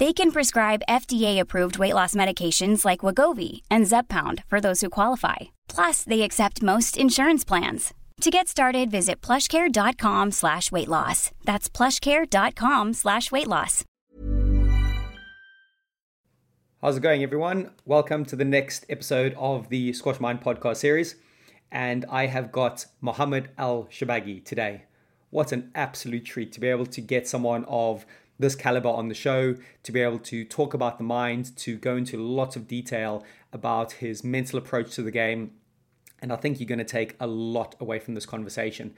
They can prescribe FDA-approved weight loss medications like Wegovy and Zepbound for those who qualify. Plus, they accept most insurance plans. To get started, visit plushcare.com slash weight loss. That's plushcare.com slash weight loss. How's it going, everyone? Welcome to the next episode of the Squash Mind podcast series. And I have got Mohammed ElShorbagy today. What an absolute treat to be able to get someone of this caliber on the show, to be able to talk about the mind, to go into lots of detail about his mental approach to the game. And I think you're going to take a lot away from this conversation.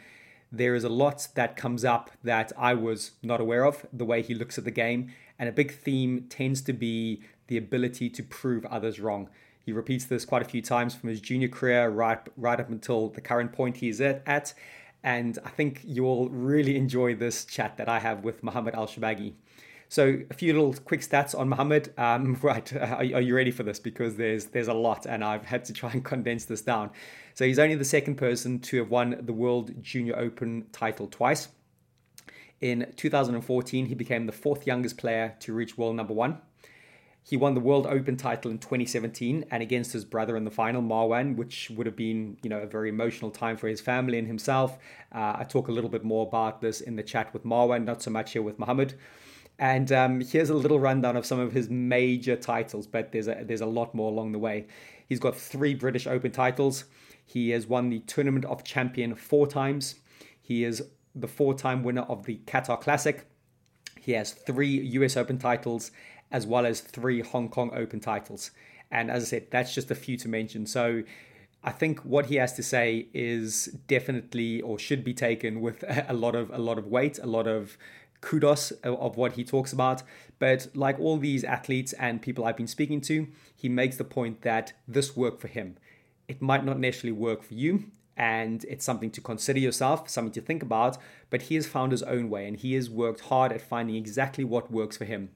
There is a lot that comes up that I was not aware of, the way he looks at the game. And a big theme tends to be the ability to prove others wrong. He repeats this quite a few times from his junior career right, right up until the current point he's at. And I think you'll really enjoy this chat that I have with Mohammed ElShorbagy. So a few little quick stats on Mohammed. Um, right, are, are, you ready for this? Because there's there's a lot, and I've had to try and condense this down. So he's only the second person to have won the World Junior Open title twice. In 2014, he became the fourth youngest player to reach world number one. He won the World Open title in 2017 and against his brother in the final, Marwan, which would have been, you know, a very emotional time for his family and himself. Uh, I talk a little bit more about this in the chat with Marwan, not so much here with Mohammed. And um, here's a little rundown of some of his major titles, but there's a, there's a lot more along the way. He's got three British Open titles. He has won the Tournament of Champion four times. He is the four time winner of the Qatar Classic. He has three US Open titles as well as three Hong Kong Open titles. And as I said, that's just a few to mention. So I think what he has to say is definitely or should be taken with a lot of a lot of weight, a lot of kudos of what he talks about. But like all these athletes and people I've been speaking to, he makes the point that this worked for him. It might not necessarily work for you, and it's something to consider yourself, something to think about. But he has found his own way, and he has worked hard at finding exactly what works for him.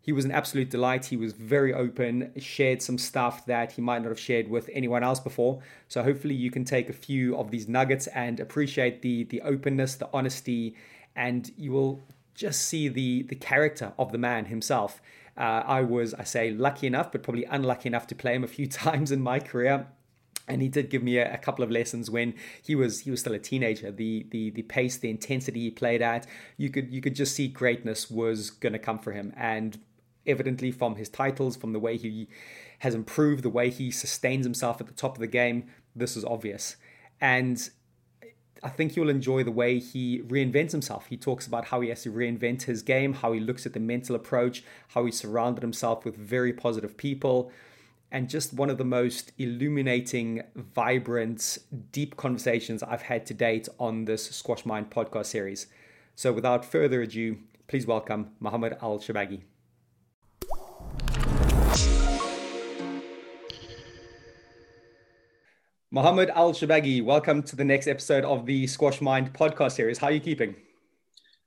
He was an absolute delight. He was very open, shared some stuff that he might not have shared with anyone else before. So hopefully you can take a few of these nuggets and appreciate the the openness, the honesty, and you will just see the the character of the man himself. Uh, I was, I say, lucky enough, but probably unlucky enough to play him a few times in my career and he did give me a, a, couple of lessons when he was he was still a teenager the the the pace the intensity he played at you could you could just see greatness was going to come for him and evidently from his titles, from the way he has improved, the way he sustains himself at the top of the game, this is obvious. And I think you'll enjoy the way he reinvents himself. He talks about how he has to reinvent his game, how he looks at the mental approach, how he surrounded himself with very positive people, and just one of the most illuminating, vibrant, deep conversations I've had to date on this Squash Mind podcast series. So without further ado, please welcome Mohammed ElShorbagy. Mohammed ElShorbagy, welcome to the next episode of the Squash Mind podcast series. How are you keeping?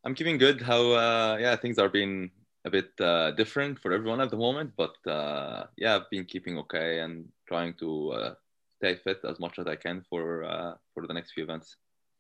I'm keeping good. How, uh, yeah, things are being a bit uh, different for everyone at the moment, but uh, yeah, I've been keeping okay and trying to uh, stay fit as much as I can for uh, for the next few events.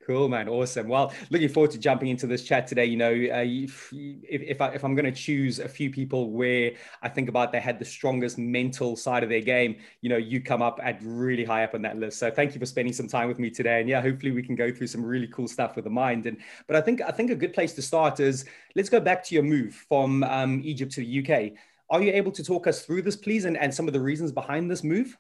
Cool, man. Awesome. Well, looking forward to jumping into this chat today. You know, uh, if, if, I, if I'm going to choose a few people where I think about they had the strongest mental side of their game, you know, you come up at really high up on that list. So thank you for spending some time with me today. And yeah, hopefully we can go through some really cool stuff with the mind. And but I think I think a good place to start is let's go back to your move from um, Egypt to the UK. Are you able to talk us through this, please, and, and some of the reasons behind this move?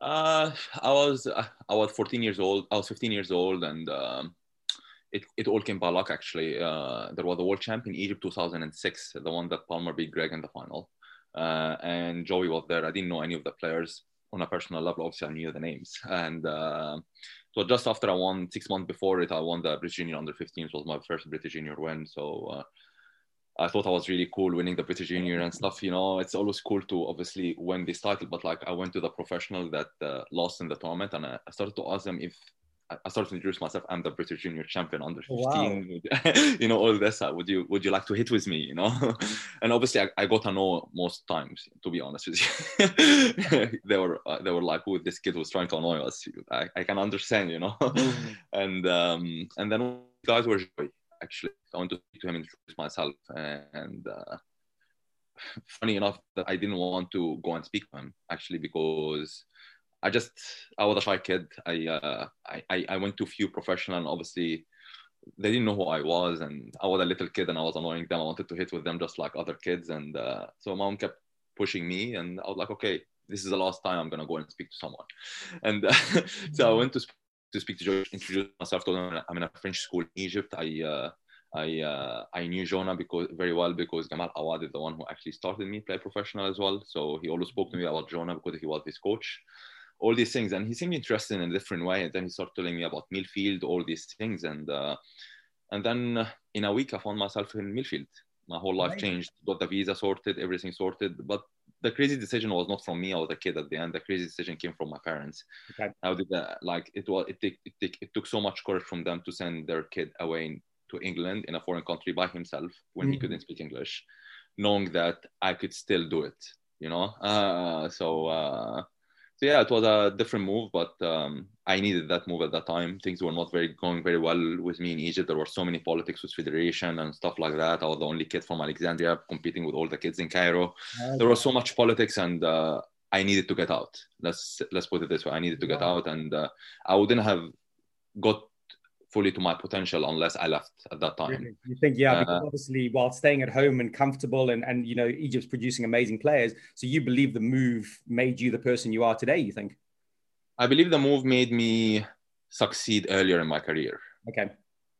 Uh, I was uh, I was 14 years old. I was 15 years old, and um, it, it all came by luck. Actually, uh, there was a world champ in Egypt 2006, the one that Palmer beat Greg in the final, uh, and Joey was there. I didn't know any of the players on a personal level. Obviously, I knew the names, and uh, so just after I won six months before it, I won the British Junior Under 15. It was my first British Junior win. So uh, I thought I was really cool winning the British Junior and stuff. You know, it's always cool to obviously win this title, but like I went to the professional that uh, lost in the tournament, and I, started to ask them if I started to introduce myself. I'm the British Junior champion under 15. Wow. you know, all this. Uh, would you would you like to hit with me? You know, and obviously I, I got a no most times. To be honest with you, they were uh, they were like, "Oh, this kid was trying to annoy us." I, I can understand, you know, mm-hmm. and um and then guys were actually. I want to speak to him and introduce myself. And uh, funny enough, that I didn't want to go and speak to him actually because I just I was a shy kid. I uh, I I went to a few professional, and obviously they didn't know who I was, and I was a little kid, and I was annoying them. I wanted to hit with them just like other kids, and uh, so mom kept pushing me, and I was like, okay, this is the last time I'm gonna go and speak to someone, and uh, so I went to to speak to George, introduce myself to them. I'm in a French school in Egypt. I uh, I uh, I knew Jonah because very well because Gamal Awad is the one who actually started me play professional as well. So he always spoke to me about Jonah because he was his coach. All these things, and he seemed interested in a different way. And then he started telling me about Millfield, all these things, and uh, and then in a week I found myself in Millfield. My whole life changed. Got the visa sorted, everything sorted. But the crazy decision was not from me. I was a kid at the end. The crazy decision came from my parents. Okay. How did that? Like it was. It, it, it, it took so much courage from them to send their kid away to England in a foreign country by himself when mm. he couldn't speak English, knowing that I could still do it. You know. Uh, so. Uh, so yeah, it was a different move, but um, I needed that move at that time. Things were not very going very well with me in Egypt. There were so many politics with federation and stuff like that. I was the only kid from Alexandria competing with all the kids in Cairo. Okay. There was so much politics, and uh, I needed to get out. Let's let's put it this way: I needed to get out, and uh, I wouldn't have got fully to my potential unless I left at that time. Really? You think, yeah, because uh, obviously while staying at home and comfortable and, and, you know, Egypt's producing amazing players. So you believe the move made you the person you are today, you think? I believe the move made me succeed earlier in my career. Okay.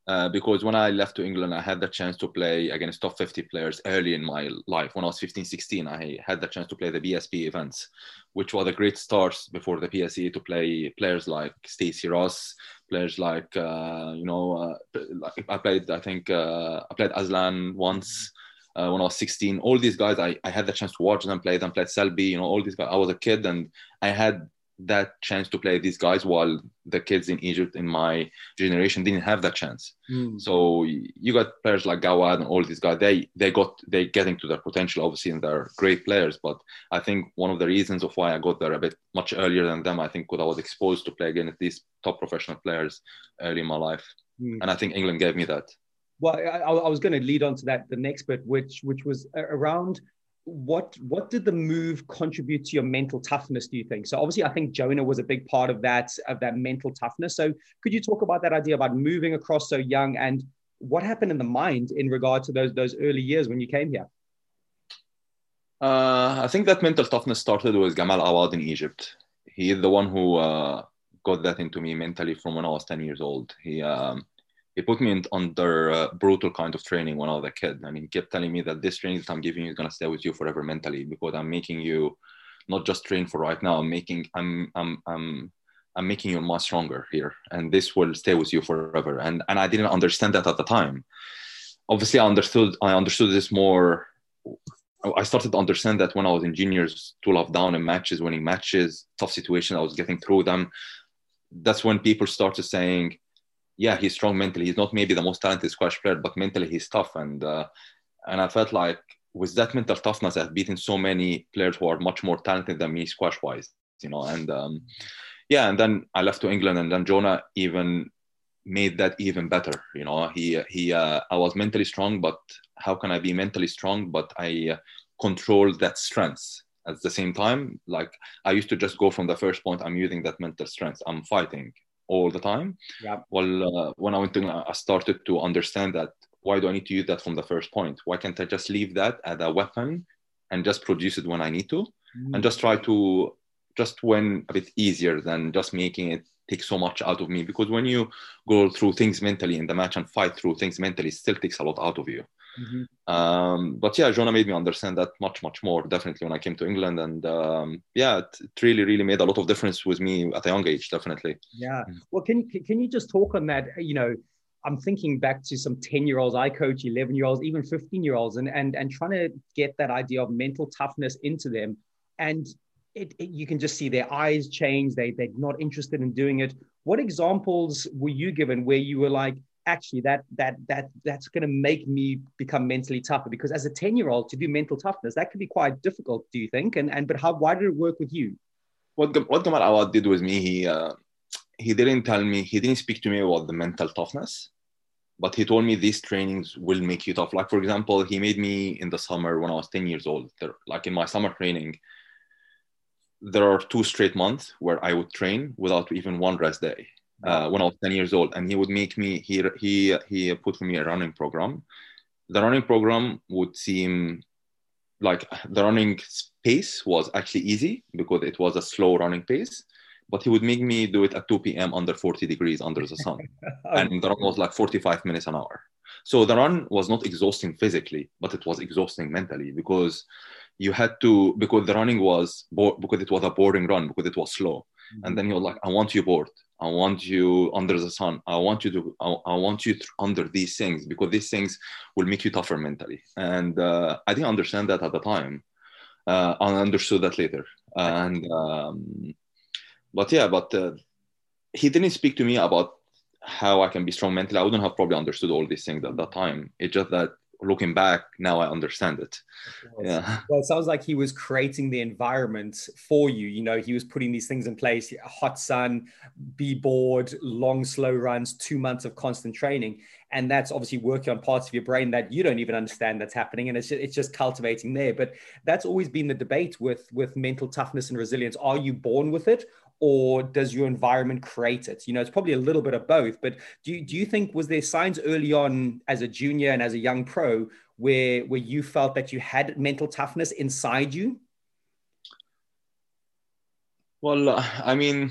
Uh, because when I left to England, I had the chance to play against top 50 players early in my life. When I was 15, 16, I had the chance to play the BSP events, which were the great starts before the PSA to play players like Stacey Ross, players like, uh, you know, uh, I played, I think, uh, I played Aslan once. Uh, when I was 16, all these guys, I, I had the chance to watch them play them, played Selby, you know, all these guys. I was a kid and I had that chance to play these guys while the kids in Egypt in my generation didn't have that chance. Mm. So you got players like Gawad and all these guys. They they got they getting to their potential obviously and they're great players. But I think one of the reasons of why I got there a bit much earlier than them, I think because I was exposed to play against these top professional players early in my life, mm. and I think England gave me that. Well, I, I was going to lead on to that the next bit, which which was around what what did the move contribute to your mental toughness do you think? So obviously i think jonah was a big part of that of that mental toughness. So could you talk about that idea about moving across so young and what happened in the mind in regard to those those early years when you came here? Uh, i think that mental toughness started with gamal awad in egypt. He is the one who uh, got that into me mentally from when i was 10 years old. He um, he put me in, under uh, brutal kind of training when I was a kid. Mean, he kept telling me that this training that I'm giving you is gonna stay with you forever mentally because I'm making you not just train for right now. I'm making I'm I'm I'm I'm making you much stronger here, and this will stay with you forever. And and I didn't understand that at the time. Obviously, I understood I understood this more. I started to understand that when I was in juniors, two love down in matches, winning matches, tough situation, I was getting through them. That's when people started saying, yeah, he's strong mentally. He's not maybe the most talented squash player, but mentally he's tough. And uh, and I felt like with that mental toughness, I've beaten so many players who are much more talented than me squash wise, you know. And um, yeah, and then I left to England, and then Jonah even made that even better. You know, he he uh, I was mentally strong, but how can I be mentally strong? But I uh, controlled that strength at the same time. Like I used to just go from the first point. I'm using that mental strength. I'm fighting all the time. Yeah. Well, uh, when I went to, I started to understand that why do I need to use that from the first point? Why can't I just leave that as a weapon and just produce it when I need to, mm. and just try to just win a bit easier than just making it take so much out of me? Because when you go through things mentally in the match and fight through things mentally, it still takes a lot out of you. Mm-hmm. Um, but yeah, Jonah made me understand that much, much more definitely when I came to England, and um, yeah, it, it, really, really made a lot of difference with me at a young age, definitely. Yeah. Mm. Well, can can you just talk on that? You know, I'm thinking back to some 10 year olds I coach, 11 year olds, even 15 year olds, and and and trying to get that idea of mental toughness into them, and it, it, you can just see their eyes change. They they're not interested in doing it. What examples were you given where you were like, actually that that that that's going to make me become mentally tougher because as a 10 year old to do mental toughness that could be quite difficult do you think and and but how why did it work with you what what Gamal Awad did with me he uh, he didn't tell me he didn't speak to me about the mental toughness but he told me these trainings will make you tough like for example he made me in the summer when i was 10 years old like in my summer training there are two straight months where i would train without even one rest day uh, when I was 10 years old, and he would make me he he he put for me a running program. The running program would seem like the running pace was actually easy because it was a slow running pace, but he would make me do it at 2 p.m. under 40 degrees under the sun, and the run was like 45 minutes an hour. So the run was not exhausting physically, but it was exhausting mentally because you had to because the running was because it was a boring run because it was slow, mm-hmm. and then you're like, I want you bored I want you under the sun. I want you to. I, I want you to, under these things because these things will make you tougher mentally. And uh, I didn't understand that at the time. Uh, I understood that later. And um, but yeah, but uh, he didn't speak to me about how I can be strong mentally. I wouldn't have probably understood all these things at that time. It's just that looking back now i understand it. Yeah. Well it sounds like he was creating the environment for you. You know he was putting these things in place hot sun be bored long slow runs two months of constant training. And that's obviously working on parts of your brain that you don't even understand that's happening. And it's just, it's just cultivating there. But that's always been the debate with with mental toughness and resilience. Are you born with it or does your environment create it? You know, it's probably a little bit of both. But do you, do you think was there signs early on as a junior and as a young pro where where you felt that you had mental toughness inside you? Well, uh, I mean,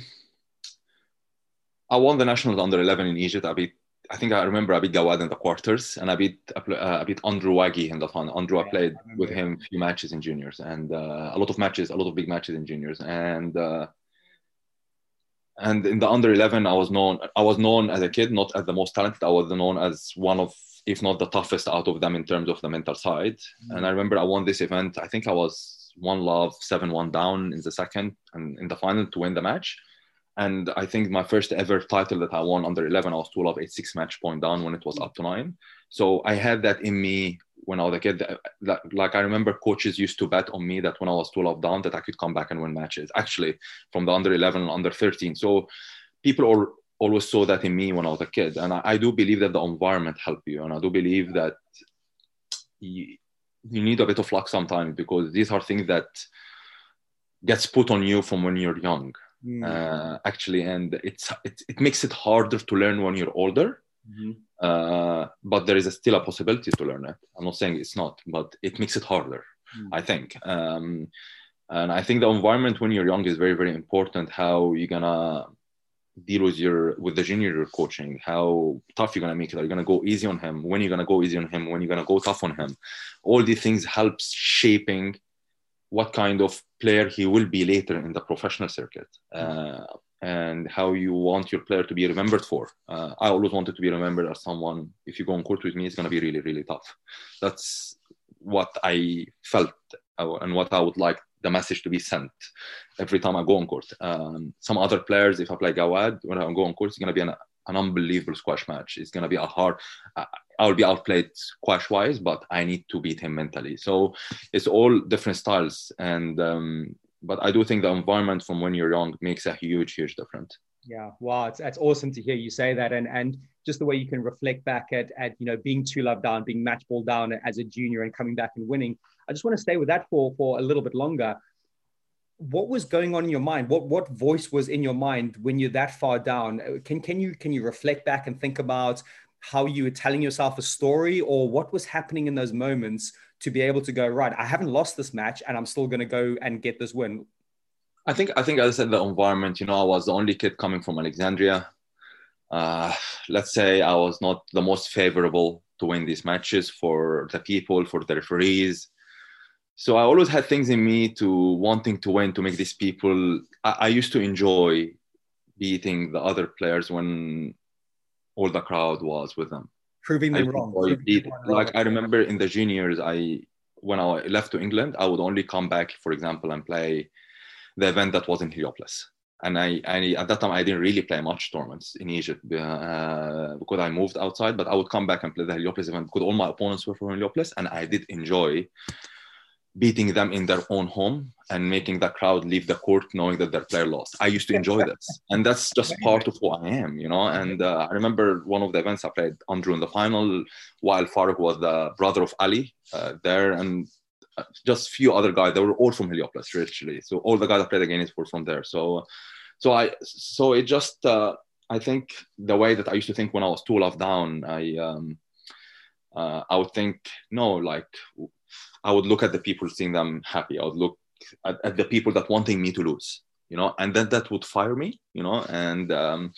I won the nationals under 11 in Egypt. I beat, I think I remember I beat Gawad in the quarters, and I beat uh, I beat Andrew Wagih in the final. Andrew, yeah, I played I with him a few matches in juniors, and uh, a lot of matches, a lot of big matches in juniors, and uh, and in the under 11 i was known i was known as a kid not as the most talented i was known as one of if not the toughest out of them in terms of the mental side mm-hmm. and i remember i won this event i think i was one love, seven one down in the second and in the final to win the match. And I think my first ever title that I won under 11, I was two love eight six match point down when it was up to nine. So I had that in me when I was a kid. Like I remember coaches used to bet on me that when I was two love down that I could come back and win matches. Actually, from the under 11 and under 13. So people all, always saw that in me when I was a kid, and I, I do believe that the environment helped you, and I do believe that. You, you need a bit of luck sometimes because these are things that gets put on you from when you're young mm. uh, actually and it's it, it makes it harder to learn when you're older mm-hmm. Uh, but there is a still a possibility to learn it. I'm not saying it's not but it makes it harder mm. i think. Um, and i think the environment when you're young is very very important. How you're gonna deal with your with the junior coaching how tough you're to make it. Are you to go easy on him? When you're to go easy on him? When you're to go tough on him? All these things helps shaping what kind of player he will be later in the professional circuit. Uh, and how you want your player to be remembered for uh, i always wanted to be remembered as someone if you go on court with me it's going to be really really tough that's what i felt uh, and what i would like the message to be sent every time I go on court. Um, some other players, if I play Gawad, when I go on court, it's going to be an, an unbelievable squash match. It's going to be a hard. I'll be outplayed squash wise, but I need to beat him mentally. So it's all different styles, and um, but I do think the environment from when you're young makes a huge, huge difference. Yeah, wow, it's, it's awesome to hear you say that, and and just the way you can reflect back at at you know being two love down, being match ball down as a junior, and coming back and winning. I just want to stay with that for for a little bit longer. What was going on in your mind? What what voice was in your mind when you're that far down? Can can you can you reflect back and think about how you were telling yourself a story, or what was happening in those moments to be able to go right? I haven't lost this match, and I'm still going to go and get this win. I think I think as I said the environment. You know, I was the only kid coming from Alexandria. Uh, let's say I was not the most favorable to win these matches for the people, for the referees, so I always had things in me to wanting to win to make these people. I, I used to enjoy beating the other players when all the crowd was with them, proving them I wrong. Proving like wrong. I remember in the juniors, I when I left to England, I would only come back, for example, and play the event that was in Heliopolis. And I, I at that time I didn't really play much tournaments in Egypt uh, because I moved outside. But I would come back and play the Heliopolis event because all my opponents were from Heliopolis, and I did enjoy beating them in their own home and making the crowd leave the court knowing that their player lost. I used to enjoy this, and that's just part of who I am, you know. And uh, I remember one of the events I played Andrew in the final, while Farouk was the brother of Ali uh, there, and uh, just few other guys. They were all from Heliopolis, literally. So all the guys I played against were from there. So, so I, so it just, uh, I think the way that I used to think when I was two love down, I. Um, uh, I would think, no, like I would look at the people, seeing them happy. I would look at, at, the people that wanting me to lose, you know, and then that would fire me, you know, and um,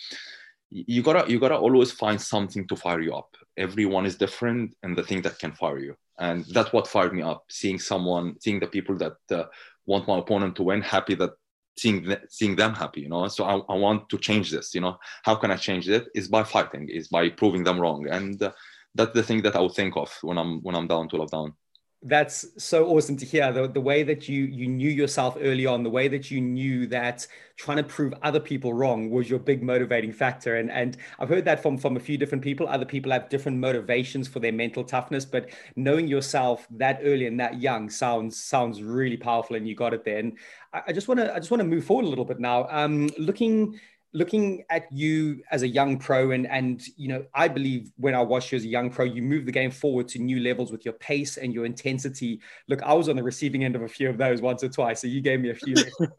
you gotta you gotta always find something to fire you up. Everyone is different, and the thing that can fire you, and that's what fired me up. Seeing someone, seeing the people that uh, want my opponent to win, happy that seeing th- seeing them happy you know so I, I, want to change this you know how can i change it is by fighting is by proving them wrong and uh, that's the thing that i would think of when i'm when i'm down to love down that's so awesome to hear. The, the way that you you knew yourself early on the way that you knew that trying to prove other people wrong was your big motivating factor. And and i've heard that from from a few different people. Other people have different motivations for their mental toughness but knowing yourself that early and that young sounds sounds really powerful and you got it there. And i, just want to i just want to move forward a little bit now. Um looking looking at you as a young pro and and you know i believe when i watched you as a young pro you moved the game forward to new levels with your pace and your intensity. Look i was on the receiving end of a few of those once or twice so you gave me a few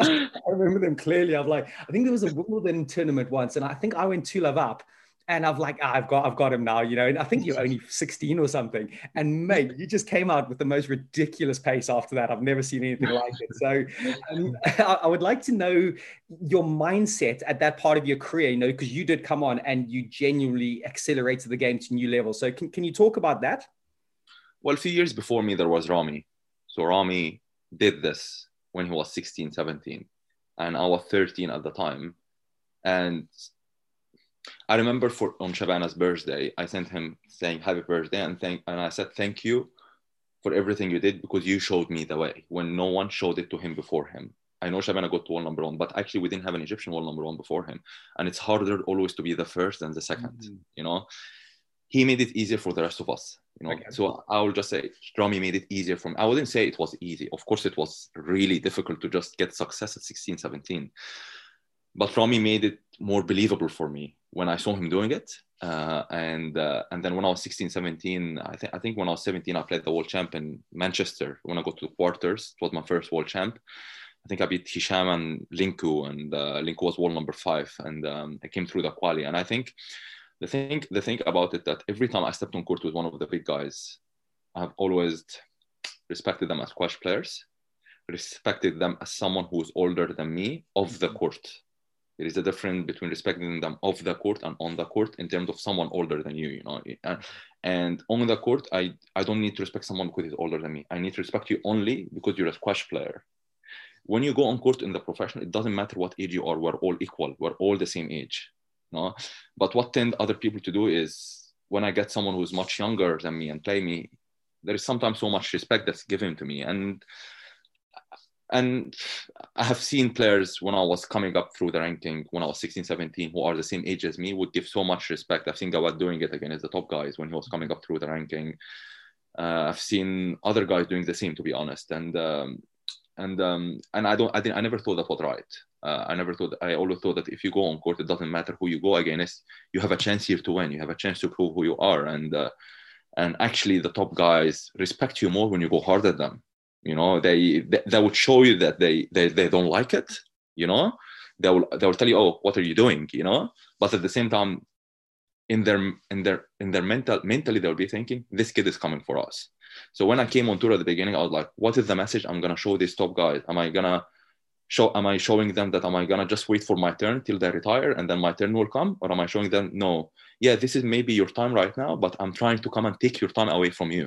i remember them clearly. I'm like i think there was a wimbledon tournament once and i think i went two love up and I've like, ah, I've got, I've got him now, you know. And I think you're only 16 or something. And mate, you just came out with the most ridiculous pace after that. I've never seen anything like it. So um, I, I, would like to know your mindset at that part of your career, you know, because you did come on and you genuinely accelerated the game to new levels. So can, can you talk about that? Well, a few years before me, there was Rami. So Rami did this when he was 16, 17, and I was 13 at the time. And I remember for on Shabana's birthday, I sent him saying happy birthday and thank and I said thank you for everything you did because you showed me the way when no one showed it to him before him. I know Shabana got to world number one, but actually we didn't have an Egyptian world number one before him. And it's harder always to be the first than the 2nd mm-hmm. you know. He made it easier for the rest of us, you know. Okay. So I will just say Rami made it easier for me. I wouldn't say it was easy. Of course, it was really difficult to just get success at 16, 17. But Rami made it more believable for me when I saw him doing it. Uh, and uh, and then when I was 16, 17, I think I think when I was 17, I played the world champ in Manchester. When I got to the quarters, it was my first world champ. I think I beat Hisham and Lincou, and uh, Lincou was world number five, and um, I came through the quali. And I think the thing the thing about it that every time I stepped on court with one of the big guys, I've always respected them as squash players, respected them as someone who's older than me of the court there is a difference between respecting them off the court and on the court in terms of someone older than you you know? And on the court i i don't need to respect someone because he's older than me. I need to respect you only because you're a squash player. When you go on court in the professional it doesn't matter what age you are we're all equal. We're all the same age no but what tend other people to do is when i get someone who's much younger than me and play me there is sometimes so much respect that's given to me. And and I have seen players when I was coming up through the ranking when I was 16, 17, who are the same age as me, would give so much respect. I've seen Gawad doing it again as the top guys when he was coming up through the ranking. Uh, I've seen other guys doing the same, to be honest. And um, and um, and I don't, I didn't, I never thought that was right. Uh, I never thought. I always thought that if you go on court, it doesn't matter who you go against. You have a chance here to win. You have a chance to prove who you are. And uh, and actually, the top guys respect you more when you go hard at them you know they they, would show you that they, they they don't like it you know? They will they will tell you oh what are you doing? you know? But at the same time in their in their in their mental mentally they'll be thinking this kid is coming for us. So when i came on tour at the beginning i was like what is the message? I'm gonna show these top guys. Am i gonna show am i showing them that am i gonna just wait for my turn till they retire and then my turn will come? Or am i showing them no. Yeah this is maybe your time right now but i'm trying to come and take your time away from you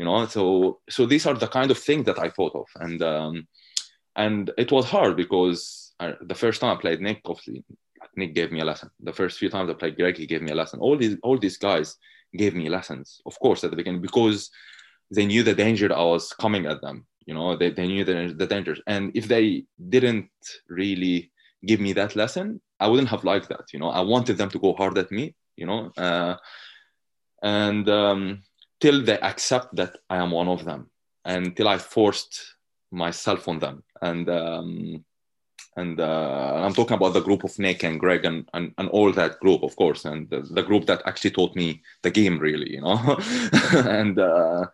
you know? So so these are the kind of things that i thought of. And um, and it was hard because I, the first time i played nick obviously nick gave me a lesson. The first few times i played greg he gave me a lesson. All these all these guys gave me lessons of course at the beginning because they knew the danger i was coming at them you know? They, they knew the, the dangers and if they didn't really give me that lesson i wouldn't have liked that you know? I wanted them to go hard at me you know? Uh, and um, till they accept that I am one of them, until I forced myself on them. And um, and uh, I'm talking about the group of Nick and Greg and, and, and all that group, of course, and the, the group that actually taught me the game, really, you know. and uh,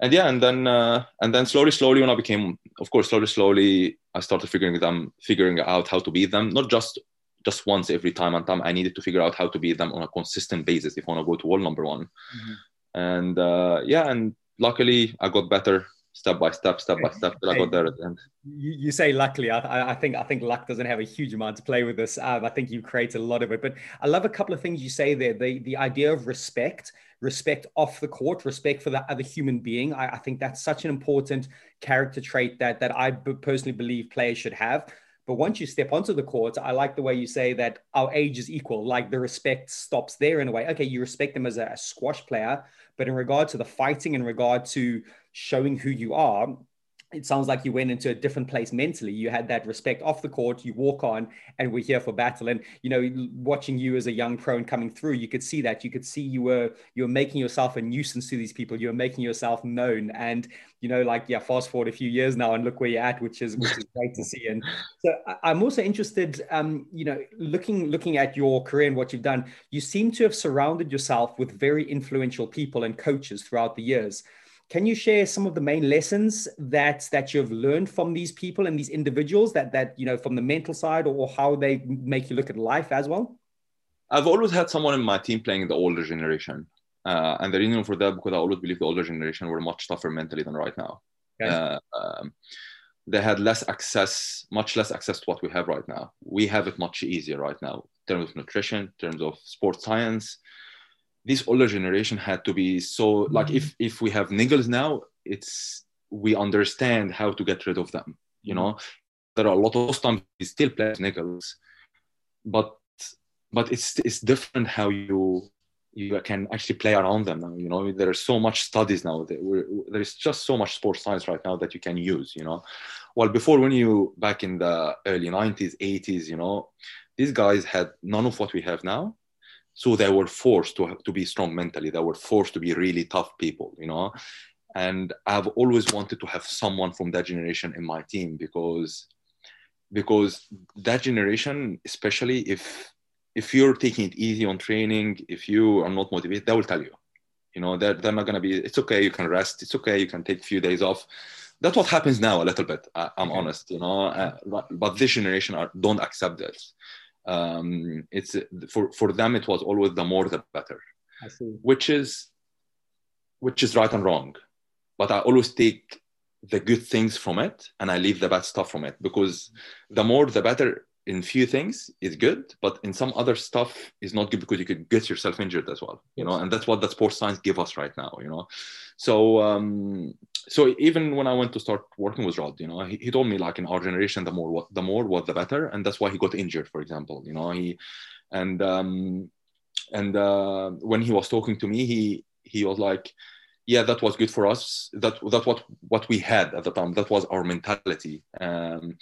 and yeah, and then uh, and then slowly, slowly, when I became, of course, slowly, slowly, I started figuring them, figuring out how to beat them, not just just once every time and time. I needed to figure out how to beat them on a consistent basis if I want to go to world number one. Mm-hmm and uh, yeah, and luckily I got better step by step, step by step till I got there at the end. You, you say luckily. I, I, think I think luck doesn't have a huge amount to play with this. Um, I think you create a lot of it. But I love a couple of things you say there. The the idea of respect, respect off the court, respect for the other human being. I, I think that's such an important character trait that that I personally believe players should have. But once you step onto the court, I like the way you say that our age is equal. Like the respect stops there in a way. Okay, you respect them as a, squash player, but in regard to the fighting, in regard to showing who you are, it sounds like you went into a different place mentally. You had that respect off the court, you walk on, and we're here for battle. And you know, watching you as a young pro and coming through, you could see that. You could see you were you were making yourself a nuisance to these people. You were making yourself known. And you know, like yeah, fast forward a few years now and look where you're at, which is which is great to see. And so I'm also interested, um, you know, looking looking at your career and what you've done. You seem to have surrounded yourself with very influential people and coaches throughout the years. Can you share some of the main lessons that that you've learned from these people and these individuals that that you know from the mental side or how they make you look at life as well? I've always had someone in my team playing the older generation, uh, and the reason for that because I always believe the older generation were much tougher mentally than right now. Okay. Uh, um, they had less access, much less access to what we have right now. We have it much easier right now in terms of nutrition, in terms of sports science, this older generation had to be so like mm-hmm. if if we have niggles now it's we understand how to get rid of them you know there are a lot of times we still play niggles but but it's it's different how you you can actually play around them now. You know, there are so much studies now. There is just so much sports science right now that you can use. You know, well before when you back in the early 90s, 80s, you know, these guys had none of what we have now. So they were forced to have, to be strong mentally. They were forced to be really tough people. You know, and I've always wanted to have someone from that generation in my team because because that generation, especially if if you're taking it easy on training, if you are not motivated, they will tell you. You know, they're, they're not going to be, it's okay, you can rest. It's okay, you can take a few days off. That's what happens now a little bit. I, am honest, you know, uh, but, but, this generation are, don't accept this. Um, it's for, for them, it was always the more the better, which is, which is right and wrong. But I always take the good things from it and I leave the bad stuff from it because the more the better in few things is good, but in some other stuff is not good because you could get yourself injured as well. You know, and that's what that sports science give us right now. You know, so um, so even when I went to start working with Rod, you know, he, he told me like in our generation, the more the more was the better, and that's why he got injured, for example. You know, he and um, and uh, when he was talking to me, he he was like yeah, that was good for us. That that what what we had at the time. That was our mentality. Um,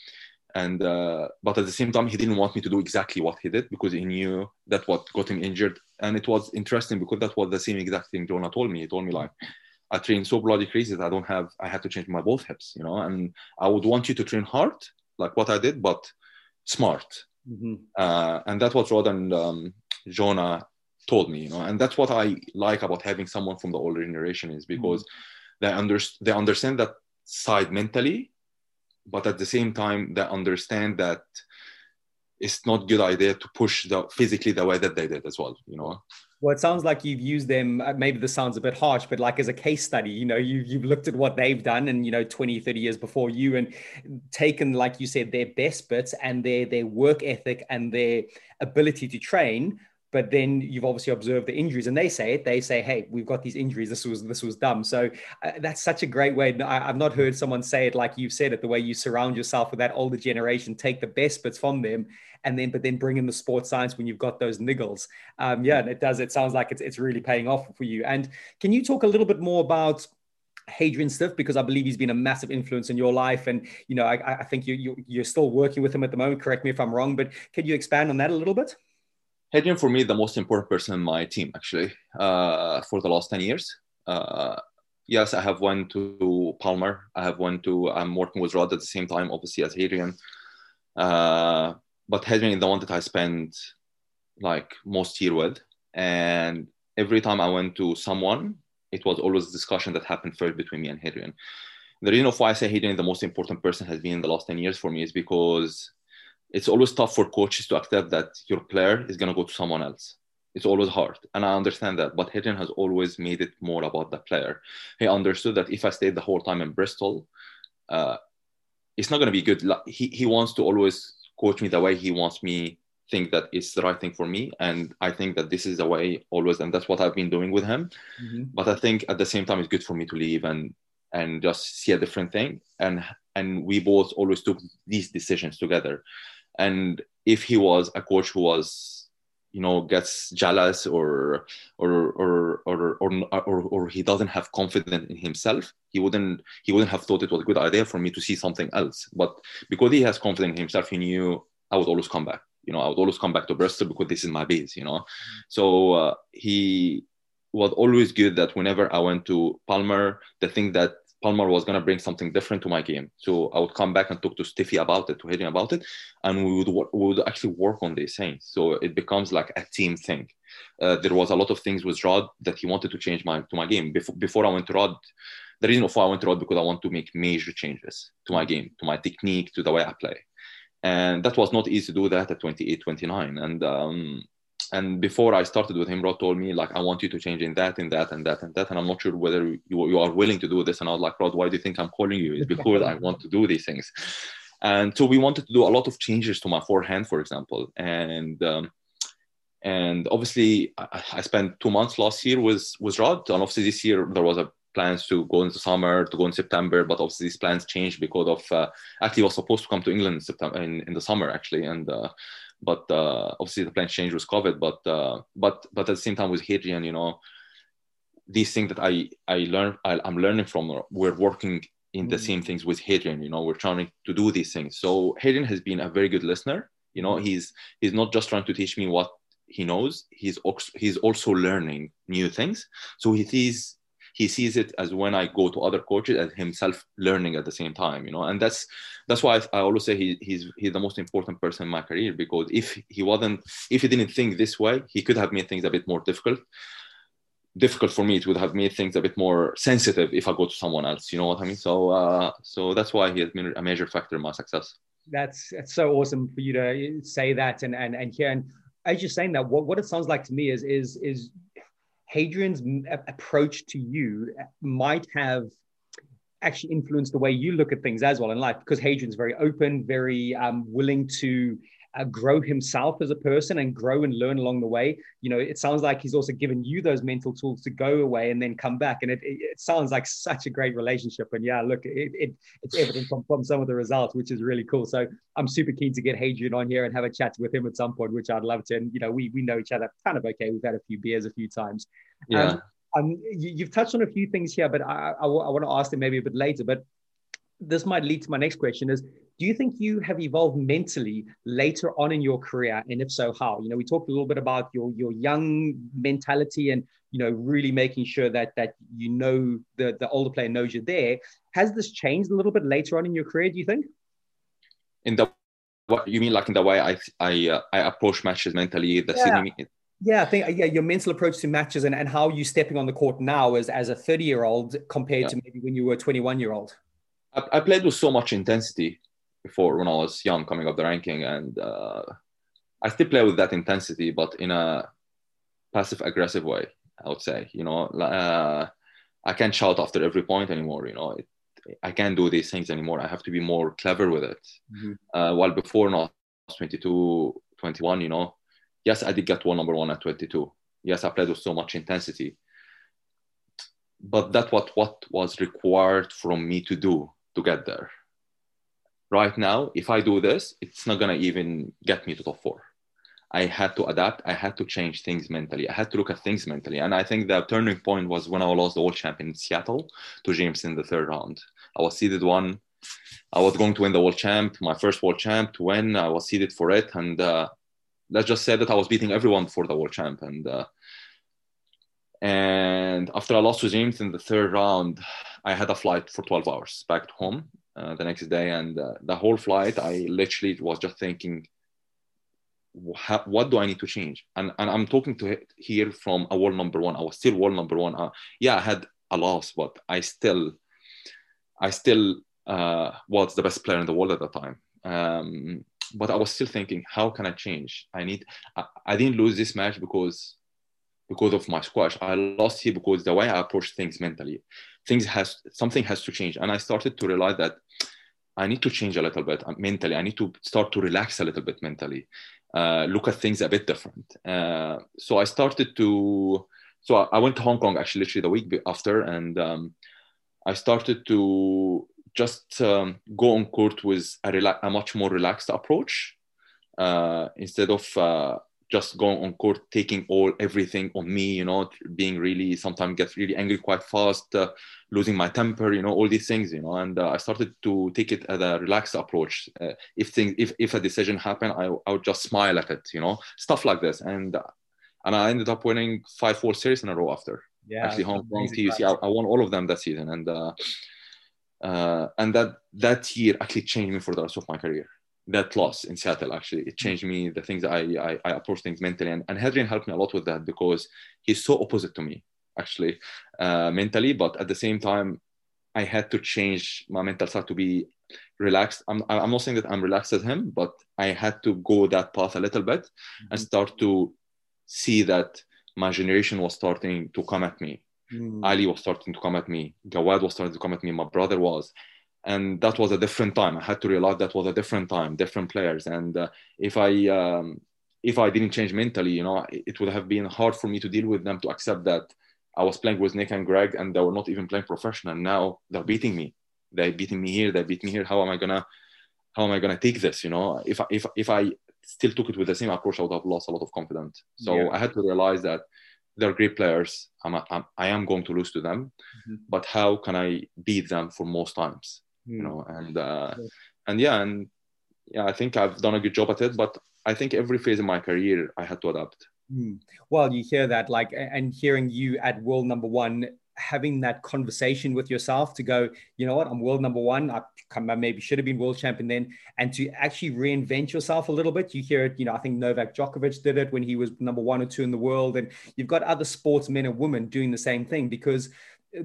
and uh, but at the same time he didn't want me to do exactly what he did because he knew that what got him injured. And it was interesting because that was the same exact thing jonah told me. He told me like i train so bloody crazy that i don't have i had to change my both hips you know? And i would want you to train hard like what i did but smart. Mm-hmm. uh, and that's what rod and um, jonah told me you know? And that's what i like about having someone from the older generation is because mm-hmm. they, under, they understand that side mentally but at the same time they understand that it's not good idea to push the physically the way that they did as well you know? Well it sounds like you've used them uh, maybe this sounds a bit harsh but like as a case study you know you, you've looked at what they've done and you know 20 30 years before you and taken like you said their best bits and their their work ethic and their ability to train but then you've obviously observed the injuries and they say it they say hey we've got these injuries this was this was dumb so uh, that's such a great way I, have not heard someone say it like you've said it the way you surround yourself with that older generation take the best bits from them and then but then bring in the sports science when you've got those niggles um, yeah it does it sounds like it's, it's really paying off for you and can you talk a little bit more about Hadrian Stiff because I believe he's been a massive influence in your life, and you know I, I think you, you you're still working with him at the moment. Correct me if I'm wrong, but can you expand on that a little bit? Hadrian for me the most important person in my team actually uh, for the last 10 years. Uh, yes, I have went to Palmer. I have went to, I'm working with Rod at the same time, obviously as Hadrian. Uh, but Hadrian is the one that I spend like most year with. And every time I went to someone, it was always a discussion that happened first between me and Hadrian. The reason of why I say Hadrian is the most important person has been in the last 10 years for me is because it's always tough for coaches to accept that your player is going to go to someone else. It's always hard. And I understand that. But Hadrian has always made it more about the player. He understood that if I stayed the whole time in Bristol, uh, it's not going to be good. He, he wants to always coach me the way he wants me think that it's the right thing for me and i think that this is the way always and that's what i've been doing with him mm-hmm. but i think at the same time it's good for me to leave and and just see a different thing and and we both always took these decisions together and if he was a coach who was you know gets jealous or or or or or, or, or he doesn't have confidence in himself he wouldn't he wouldn't have thought it was a good idea for me to see something else. But because he has confidence in himself he knew i would always come back. You know i would always come back to bristol because this is my base you know. So uh, he was always good that whenever i went to palmer the thing that Palmer was going to bring something different to my game. So I would come back and talk to Stiffy about it, to Hadrian about it, and we would, we would actually work on these things. So it becomes like a team thing. Uh, there was a lot of things with Rod that he wanted to change my to my game. Before, before I went to Rod, the reason why I went to Rod because I want to make major changes to my game, to my technique, to the way I play. And that was not easy to do that at 28, 29. And um, and before I started with him, Rod told me like, I want you to change in that, in that, and that, and that, and I'm not sure whether you, you are willing to do this. And I was like, Rod, why do you think I'm calling you? It's because I want to do these things. And so we wanted to do a lot of changes to my forehand, for example, and um, and obviously I, I, spent two months last year with with Rod, and obviously this year there was a plans to go into summer, to go in September, but obviously these plans changed because of uh, actually was supposed to come to England in September in, in the summer actually, and. Uh, but uh, obviously the plan changed with COVID. But uh, but but at the same time with Hadrian, you know, these things that I I learn I, am learning from. We're working in the mm. same things with Hadrian. You know, we're trying to do these things. So Hadrian has been a very good listener. You know, he's he's not just trying to teach me what he knows. He's also, he's also learning new things. So he sees he sees it as when I go to other coaches as himself learning at the same time, you know, and that's that's why I, always say he, he's he's the most important person in my career because if he wasn't if he didn't think this way, he could have made things a bit more difficult. Difficult for me, it would have made things a bit more sensitive if I go to someone else. You know what I mean? So uh, so that's why he has been a major factor in my success. That's that's so awesome for you to say that and and and hear. And as you're saying that, what, what it sounds like to me is is is Hadrian's approach to you might have actually influenced the way you look at things as well in life because Hadrian's very open, very um, willing to uh, grow himself as a person and grow and learn along the way. You know, it sounds like he's also given you those mental tools to go away and then come back. And it, it, it sounds like such a great relationship. And yeah, look, it, it it's evident from, from some of the results, which is really cool. So I'm super keen to get Hadrian on here and have a chat with him at some point, which I'd love to. And, you know, we, we know each other kind of okay. We've had a few beers a few times. Yeah. Um, um, you, have touched on a few things here, but I, I, I want to ask them maybe a bit later. But this might lead to my next question is do you think you have evolved mentally later on in your career and if so how you know we talked a little bit about your your young mentality and you know really making sure that that you know the the older player knows you're there has this changed a little bit later on in your career do you think in the what you mean like in the way i i uh, i approach matches mentally the yeah. yeah, I think yeah, your mental approach to matches and, and how you stepping on the court now as, as a 30 year old compared yeah. to maybe when you were a 21 year old. I, I, played with so much intensity before when I was young, coming up the ranking, and uh, I still play with that intensity, but in a passive aggressive way. I would say, you know, uh, I can't shout after every point anymore. You know, it, I can't do these things anymore. I have to be more clever with it. Mm-hmm. Uh, while before, not 22, 21, you know, yes, I did get one number one at 22. Yes, I played with so much intensity. But that what what was required from me to do to get there right now, if I do this, it's not gonna even get me to top four. I had to adapt. I had to change things mentally. I had to look at things mentally. And I think the turning point was when I lost the world champion in Seattle to James in the third round. I was seeded one. I was going to win the world champ, my first world champ to win. I was seeded for it. And uh, let's just say that I was beating everyone for the world champ. And uh, and after I lost to James in the third round, I had a flight for 12 hours back to home uh, the next day. And uh, the whole flight, I literally was just thinking, what do I need to change? And, and I'm talking to here from a world number one. I was still world number one. Uh, yeah, I had a loss, but I still, I still uh, was the best player in the world at the time. Um, but I was still thinking, how can I change? I need. I, I didn't lose this match because because of my squash. I lost here because the way I approach things mentally, things has something has to change. And I started to realize that I need to change a little bit uh, mentally. I need to start to relax a little bit mentally, uh, look at things a bit different. Uh, so I started to. So I went to Hong Kong actually literally the week after, and um, I started to just um, go on court with a, rela- a much more relaxed approach uh, instead of uh, just going on court, taking all everything on me, you know, being really sometimes get really angry quite fast, uh, losing my temper, you know, all these things, you know. And uh, I started to take it as a relaxed approach. Uh, if things, if if a decision happened, I, I would just smile at it, you know, stuff like this. And and I ended up winning five World Series in a row after. Yeah, actually, Hong Kong ToC, I, I, won all of them that season, and uh, uh, and that that year actually changed me for the rest of my career that loss in Seattle actually. It changed me the things I, I, I approach things mentally. And, and Hadrian helped me a lot with that because he's so opposite to me actually uh, mentally. But at the same time I had to change my mental side to be relaxed. I'm, I'm not saying that I'm relaxed as him but I had to go that path a little bit mm-hmm. and start to see that my generation was starting to come at me. Mm. Ali was starting to come at me. Gawad was starting to come at me. My brother was and that was a different time. I had to realize that was a different time, different players, and uh, if I um, if I didn't change mentally, you know, it would have been hard for me to deal with them to accept that I was playing with Nick and Greg, and they were not even playing professional. Now they're beating me. They're beating me here. They beat me here. How am I gonna how am I gonna take this? You know, if if if I still took it with the same approach, I would have lost a lot of confidence. So Yeah. I had to realize that they're great players. I'm, I'm I am going to lose to them, Mhm. but how can I beat them for most times? You Mm. know, and uh, and yeah, and yeah, I think I've done a good job at it. But I think every phase of my career, I had to adapt. Mm. Well, you hear that, like, and hearing you at world number one, having that conversation with yourself to go, you know what, I'm world number one. I come- I maybe should have been world champion then, and to actually reinvent yourself a little bit. You hear it, you know, I think Novak Djokovic did it when he was number one or two in the world, and you've got other sportsmen and women doing the same thing because.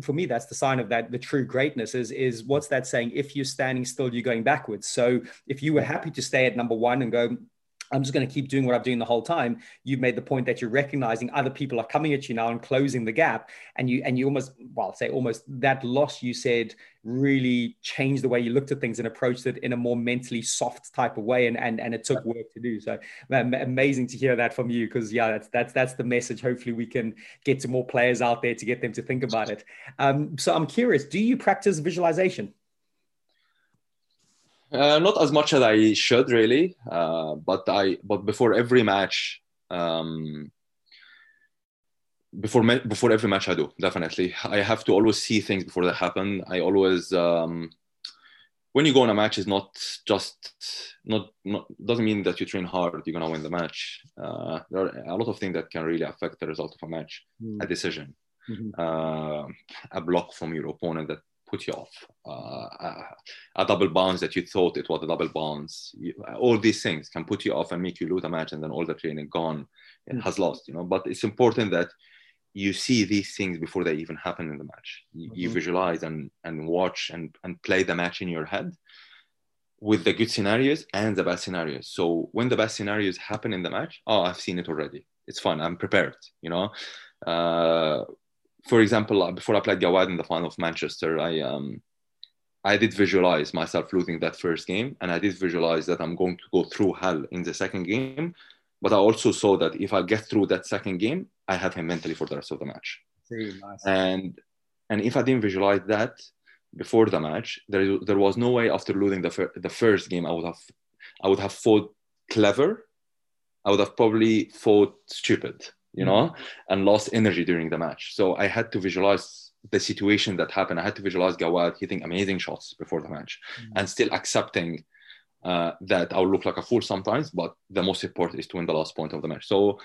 For me, that's the sign of that. The true greatness is is what's that saying? If you're standing still, you're going backwards. So if you were happy to stay at number one and go, I'm just going to keep doing what I'm doing the whole time. You've made the point that you're recognizing other people are coming at you now and closing the gap, and you and you almost, well, I'll say almost that loss you said really changed the way you looked at things and approached it in a more mentally soft type of way, and and and it took work to do. So amazing to hear that from you because yeah, that's that's that's the message. Hopefully, we can get to more players out there to get them to think about it. Um, so I'm curious, do you practice visualization? Uh, not as much as I should really, uh, but I but before every match, um, before before every match I do definitely. I have to always see things before they happen. I always um, when you go on a match is not just not not doesn't mean that you train hard you're gonna win the match. Uh, there are a lot of things that can really affect the result of a match. A decision, Mhm. uh, a block from your opponent that put you off, uh, a, a double bounce that you thought it was a double bounce. You, all these things can put you off and make you lose a match, and then all the training gone, Mm. has lost. You know, but it's important that you see these things before they even happen in the match. You, you Mhm. visualize and and watch and and play the match in your head with the good scenarios and the bad scenarios. So when the best scenarios happen in the match, oh, I've seen it already. It's fun. I'm prepared. You know. Uh, for example, uh, before I played Gawad in the final of Manchester, I um, I did visualize myself losing that first game, and I did visualize that I'm going to go through hell in the second game. But I also saw that if I get through that second game, I have him mentally for the rest of the match. Nice. And and if I didn't visualize that before the match, there there was no way after losing the fir- the first game I would have I would have fought clever. I would have probably fought stupid, you know, and lost energy during the match. So I had to visualize the situation that happened. I had to visualize Gawad hitting amazing shots before the match and still accepting uh, that I'll look like a fool sometimes, but the most important is to win the last point of the match. So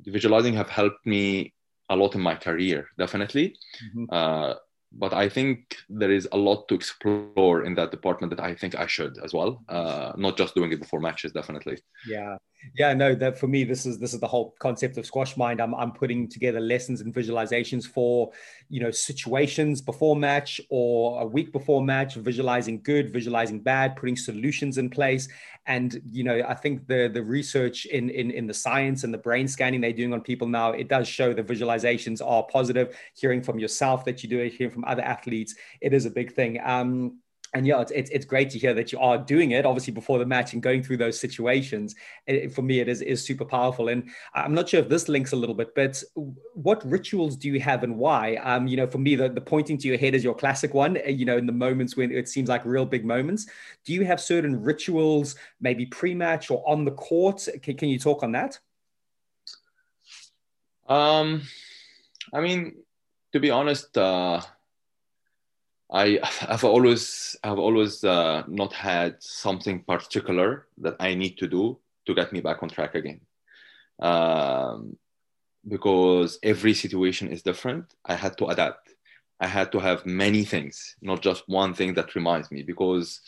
visualizing have helped me a lot in my career, definitely. Mhm. Uh, but I think there is a lot to explore in that department that I think I should as well. Uh, not just doing it before matches, definitely. Yeah, yeah, no. That for me, this is this is the whole concept of squash mind. I'm I'm putting together lessons and visualizations for you know situations before match or a week before match, visualizing good, visualizing bad, putting solutions in place. And you know, I think the the research in in in the science and the brain scanning they're doing on people now, it does show the visualizations are positive. Hearing from yourself that you do it, hearing from other athletes, it is a big thing. Um, and yeah, it's, it's, it's great to hear that you are doing it, obviously before the match and going through those situations. It, for me, it is is super powerful. And I'm not sure if this links a little bit, but what rituals do you have and why? Um, you know, for me, the, the pointing to your head is your classic one. uh, You know, in the moments when it seems like real big moments, do you have certain rituals, maybe pre-match or on the court? Can, can you talk on that? Um, I mean, to be honest, uh, I have always I've always uh, not had something particular that I need to do to get me back on track again. Um, because every situation is different. I had to adapt. I had to have many things, not just one thing that reminds me. Because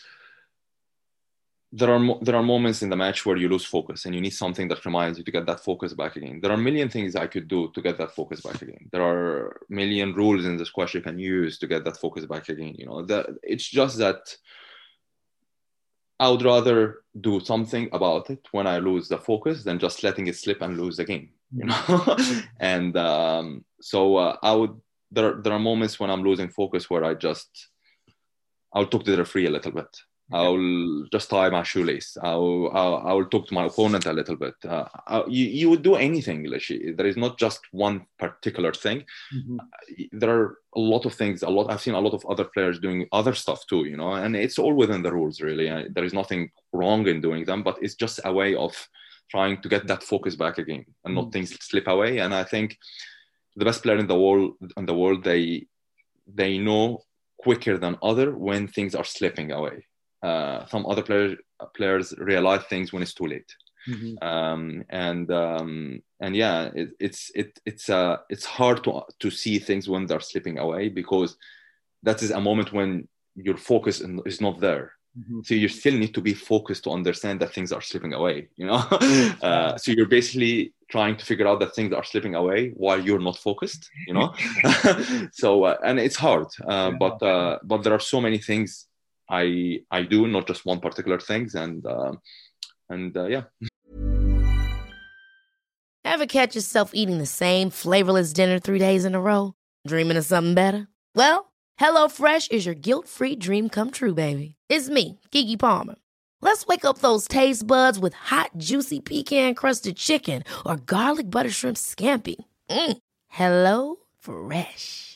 there are mo- there are moments in the match where you lose focus and you need something that reminds you to get that focus back again. There are a million things I could do to get that focus back again. There are a million rules in the squash you can use to get that focus back again. You know, that it's just that I would rather do something about it when I lose the focus than just letting it slip and lose the game. You know, and um, so uh, I would. There there are moments when I'm losing focus where I just I'll talk to the referee a little bit. I'll just tie my shoelace. I'll, I'll, I'll talk to my opponent a little bit. Uh, I, you, you would do anything, Lishi. There is not just one particular thing. There are a lot of things. A lot. I've seen a lot of other players doing other stuff too. You know, and it's all within the rules. Really, Uh, there is nothing wrong in doing them, but it's just a way of trying to get that focus back again and not Mm. things slip away. And I think the best player in the world in the world they they know quicker than other when things are slipping away. Uh, some other players players realize things when it's too late. Mhm. Um, and um, and yeah, it, it's it, it's uh, it's hard to to see things when they're slipping away because that is a moment when your focus is not there. Mhm. So you still need to be focused to understand that things are slipping away. You know, uh, so you're basically trying to figure out that things are slipping away while you're not focused. You know, so uh, and it's hard, uh, but uh, but there are so many things I I do, not just one particular things, and uh, and uh, yeah. Ever catch yourself eating the same flavorless dinner three days in a row? Dreaming of something better? Well, HelloFresh is your guilt-free dream come true, baby. It's me, Keke Palmer. Let's wake up those taste buds with hot, juicy pecan-crusted chicken or garlic butter shrimp scampi. Mm. Hello Fresh.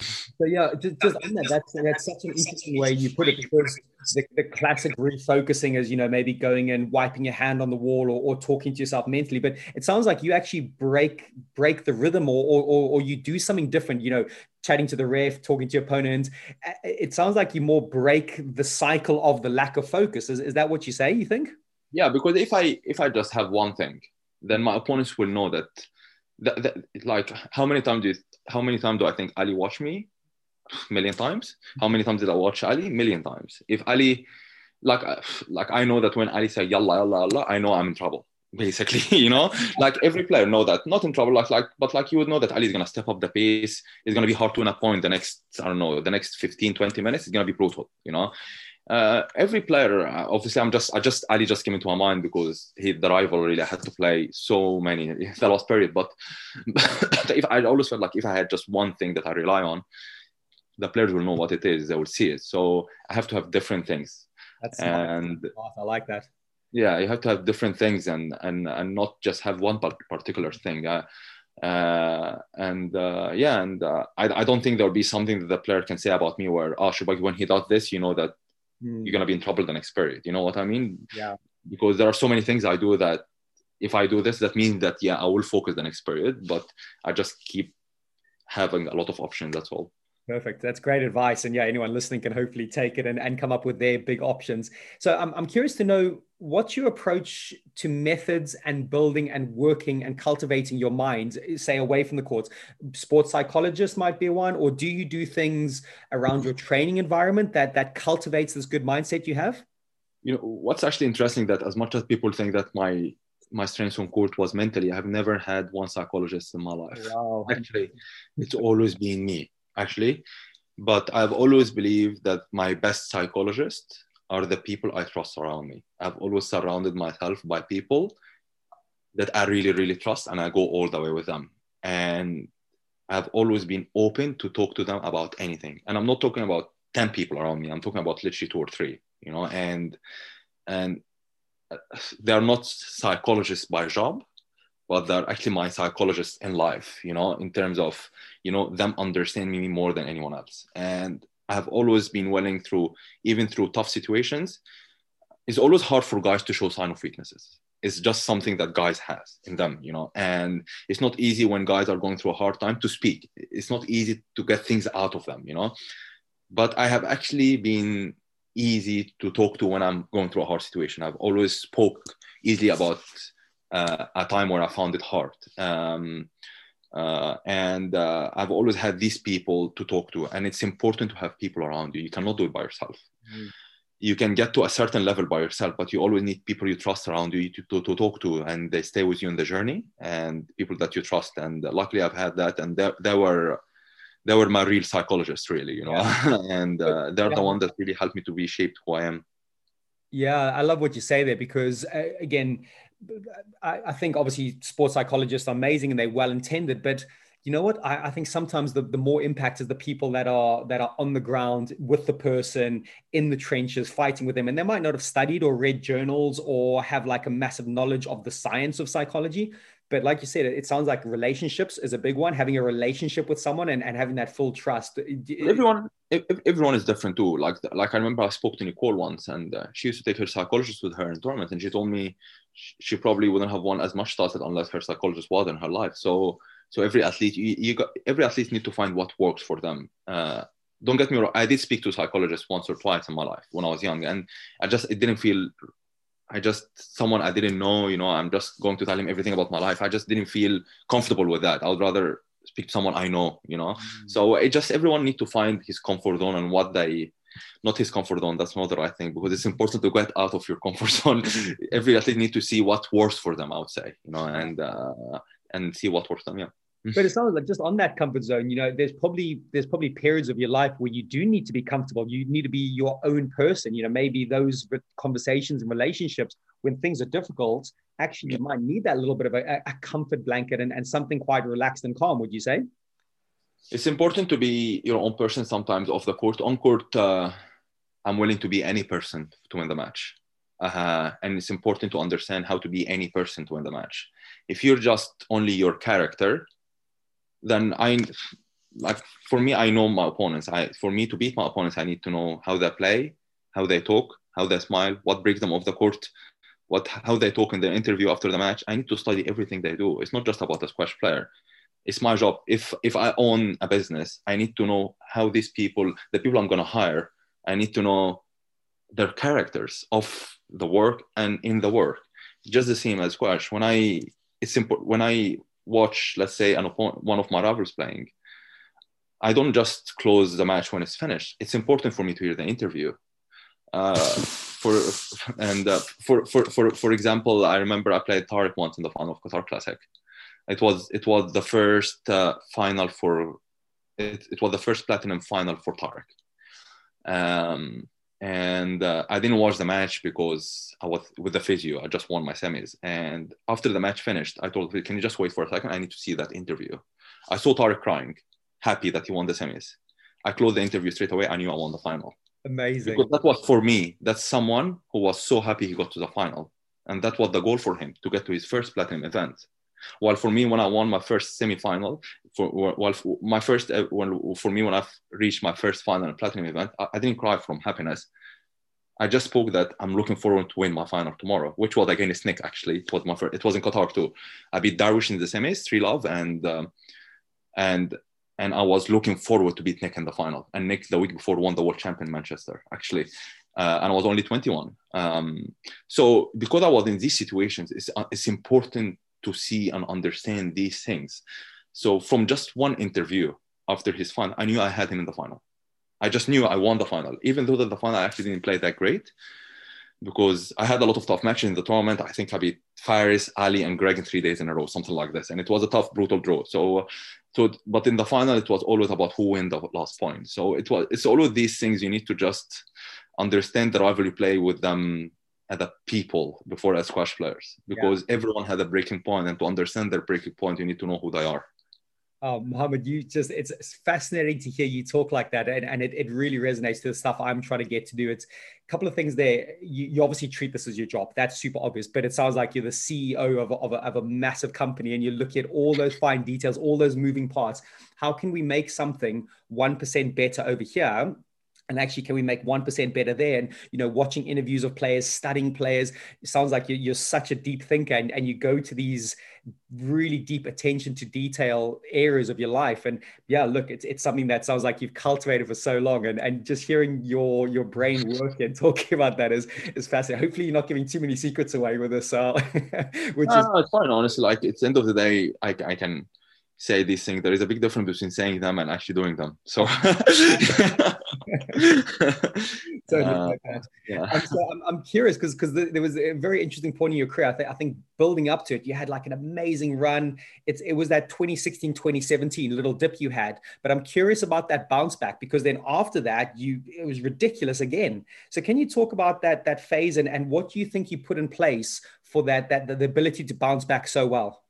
So yeah, just, just that, that's that's such an interesting way you put it because the, the classic refocusing is you know maybe going and wiping your hand on the wall or, or talking to yourself mentally, but it sounds like you actually break break the rhythm or, or or you do something different. You know, chatting to the ref, talking to your opponent. It sounds like you more break the cycle of the lack of focus. Is, is that what you say? You think? yeah because if i if i just have one thing then my opponents will know that, that, that like how many times do you, how many times do i think ali watched me? Million times. How many times did i watch ali? Million times. If ali like like i know that when ali say yalla yalla yalla i know i'm in trouble basically you know? Like every player know that. Not in trouble like like but like you would know that ali is to step up the pace. It's to be hard to win a point the next i don't know the next 15 20 minutes. It's to be brutal you know uh, every player, uh, obviously, I'm just, I just, Ali just came into my mind because he, the rivalry, I had to play so many in the last period. But, but if I always felt like if I had just one thing that I rely on, the players will know what it is. They will see it. So I have to have different things, That's and smart. I like that. yeah, you have to have different things and and and not just have one particular thing. Uh, uh, and uh, yeah, and uh, I, I don't think there will be something that the player can say about me where, oh, Shorbagy, when he does this, you know that Hmm, you're gonna be in trouble the next period. You know what I mean? Yeah. Because there are so many things I do that if I do this, that means that yeah, I will focus the next period, but I just keep having a lot of options. That's all. Perfect. That's great advice. And yeah, anyone listening can hopefully take it and, and come up with their big options. So I'm, I'm curious to know what's your approach to methods and building and working and cultivating your mind, say away from the courts. Sports psychologist might be one, or do you do things around your training environment that that cultivates this good mindset you have? You know what's actually interesting that as much as people think that my my strengths on court was mentally, I've never had one psychologist in my life. Wow. Actually, it's always been me. Actually, but I've always believed that my best psychologists are the people I trust around me. I've always surrounded myself by people that I really, really trust, and I go all the way with them. And I've always been open to talk to them about anything. And I'm not talking about 10 people around me, I'm talking about literally two or three, you know, and and uh, they're not psychologists by job, but they're actually my psychologists in life, you know, in terms of, you know, them understand me more than anyone else. And I've always been willing through, even through tough situations, it's always hard for guys to show sign of weaknesses. It's just something that guys has in them, you know, and it's not easy when guys are going through a hard time to speak. It's not easy to get things out of them, you know. But I have actually been easy to talk to when I'm going through a hard situation. I've always spoke easily about uh, a time where I found it hard. Um, uh, and uh, I've always had these people to talk to, and it's important to have people around you. You cannot do it by yourself. Mm. You can get to a certain level by yourself, but you always need people you trust around you to, to, to talk to, and they stay with you in the journey, and people that you trust. And luckily, I've had that, and they, they were they were my real psychologists, really, you know, and uh, they're Yeah. the one that really helped me to be shaped who I am. Yeah, I love what you say there because uh, again, I, I, think obviously sports psychologists are amazing and they're well intended, but you know what? I, I, think sometimes the, the more impact is the people that are that are on the ground with the person in the trenches, fighting with them, and they might not have studied or read journals or have like a massive knowledge of the science of psychology. But like you said, it, sounds like relationships is a big one. Having a relationship with someone and, and having that full trust. Everyone, everyone is different too. Like like I remember I spoke to Nicol once, and uh, she used to take her psychologist with her in tournaments, and she told me she probably wouldn't have won as much started unless her psychologist was in her life. So so every athlete, you, you got every athlete need to find what works for them. Uh, don't get me wrong. I did speak to a psychologist once or twice in my life when I was young, and I just it didn't feel. I just someone I didn't know. You know, I'm just going to tell him everything about my life. I just didn't feel comfortable with that. I would rather speak to someone I know. You know, mm. so it just everyone need to find his comfort zone and what they not his comfort zone. That's not the right thing because it's important to get out of your comfort zone. Every athlete need to see what works for them. I would say, you know, and uh, and see what works for them. Yeah. But it sounds like just on that comfort zone, you know, there's probably there's probably periods of your life where you do need to be comfortable. You need to be your own person. You know, maybe those conversations and relationships when things are difficult, actually you might need that little bit of a, a comfort blanket and, and something quite relaxed and calm. Would you say? It's important to be your own person sometimes off the court. On court, uh, I'm willing to be any person to win the match. Uh, and it's important to understand how to be any person to win the match. If you're just only your character, then I like for me, I know my opponents. I for me to beat my opponents, I need to know how they play, how they talk, how they smile, what breaks them off the court, what how they talk in the interview after the match. I need to study everything they do. It's not just about a squash player. It's my job. If if I own a business, I need to know how these people, the people I'm gonna hire, I need to know their characters of the work and in the work. Just the same as squash. When I it's important when I watch, let's say, an opponent, one of my rivals playing, I don't just close the match when it's finished. It's important for me to hear the interview. Uh, for and uh, for, for for for example, I remember I played Tarek once in the final of Qatar Classic. It was it was the first uh, final for it, it was the first platinum final for Tarek. Um, and uh, I didn't watch the match because I was with the physio. I just won my semis, and after the match finished, I told "Can you just wait for a second? I need to see that interview." I saw Tarek crying, happy that he won the semis. I closed the interview straight away. I knew I won the final. Amazing. Because that was for me. That's someone who was so happy he got to the final, and that was the goal for him to get to his first platinum event. While for me, when I won my first semi-final, for well, for my first uh, when for me when I reached my first final platinum event, I, I, didn't cry from happiness. I just spoke that I'm looking forward to win my final tomorrow, which was against Nick. Actually, it was my first. It was in Qatar too. I beat Darwish in the semis, three love, and um, and and I was looking forward to beat Nick in the final. And Nick the week before won the world champion Manchester, actually. Uh, and I was only 21. Um, so because I was in these situations, it's, uh, it's important to see and understand these things. So from just one interview after his final, I knew I had him in the final. I just knew I won the final, even though that the final I actually didn't play that great because I had a lot of tough matches in the tournament. I think I beat Faris, Ali, and Greg in three days in a row, something like this. And it was a tough, brutal draw. So, so, but in the final, it was always about who win the last point. So it was, it's all of these things you need to just understand the rivalry play with them as a people before as squash players because yeah. everyone had a breaking point and to understand their breaking point you need to know who they are Oh, Mohamad, you just, it's, fascinating to hear you talk like that. And, and it, it really resonates to the stuff I'm trying to get to do. It's a couple of things there. You, you obviously treat this as your job. That's super obvious, but it sounds like you're the CEO of a, of, a, of a massive company and you look at all those fine details, all those moving parts. How can we make something 1% better over here and actually can we make 1% better there? And you know watching interviews of players studying players it sounds like you're, you're such a deep thinker and, and you go to these really deep attention to detail areas of your life. And yeah look it's, it's something that sounds like you've cultivated for so long. And, and just hearing your your brain work and talking about that is is fascinating. Hopefully you're not giving too many secrets away with this uh, which no, is no, it's fine. Honestly like it's the end of the day I, I can say these things. There is a big difference between saying them and actually doing them. So totally uh. Yeah. And so I'm, I'm curious because because there was a very interesting point in your career. I, th- I think building up to it, you had like an amazing run. It's it was that 2016 2017 little dip you had, but I'm curious about that bounce back because then after that you it was ridiculous again. So can you talk about that that phase and and what you think you put in place for that that the ability to bounce back so well?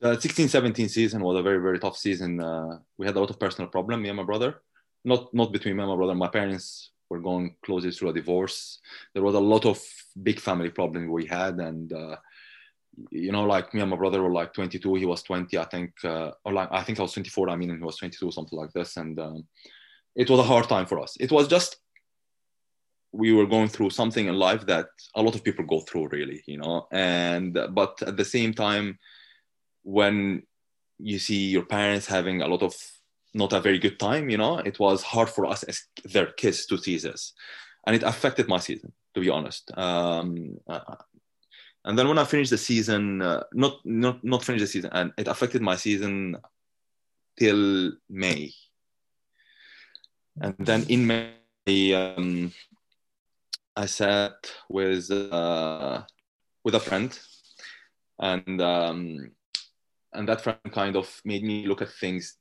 The 16-17 season was a very very tough season. Uh, we had a lot of personal problem, me and my brother. Not not between me and my brother. My parents were going closely through a divorce. There was a lot of big family problems we had, and uh, you know, like me and my brother were like 22. He was 20, I think, uh, or like I think I was 24. I mean, he was 22, something like this. And um, it was a hard time for us. It was just we were going through something in life that a lot of people go through, really, you know. And but at the same time when you see your parents having a lot of not a very good time, you know, it was hard for us as their kids to see this. And it affected my season, to be honest. Um, uh, and then when I finished the season, uh, not not not finished the season, and it affected my season till May. And then in May, um, I sat with uh, with a friend, and um, and that friend kind of made me look at things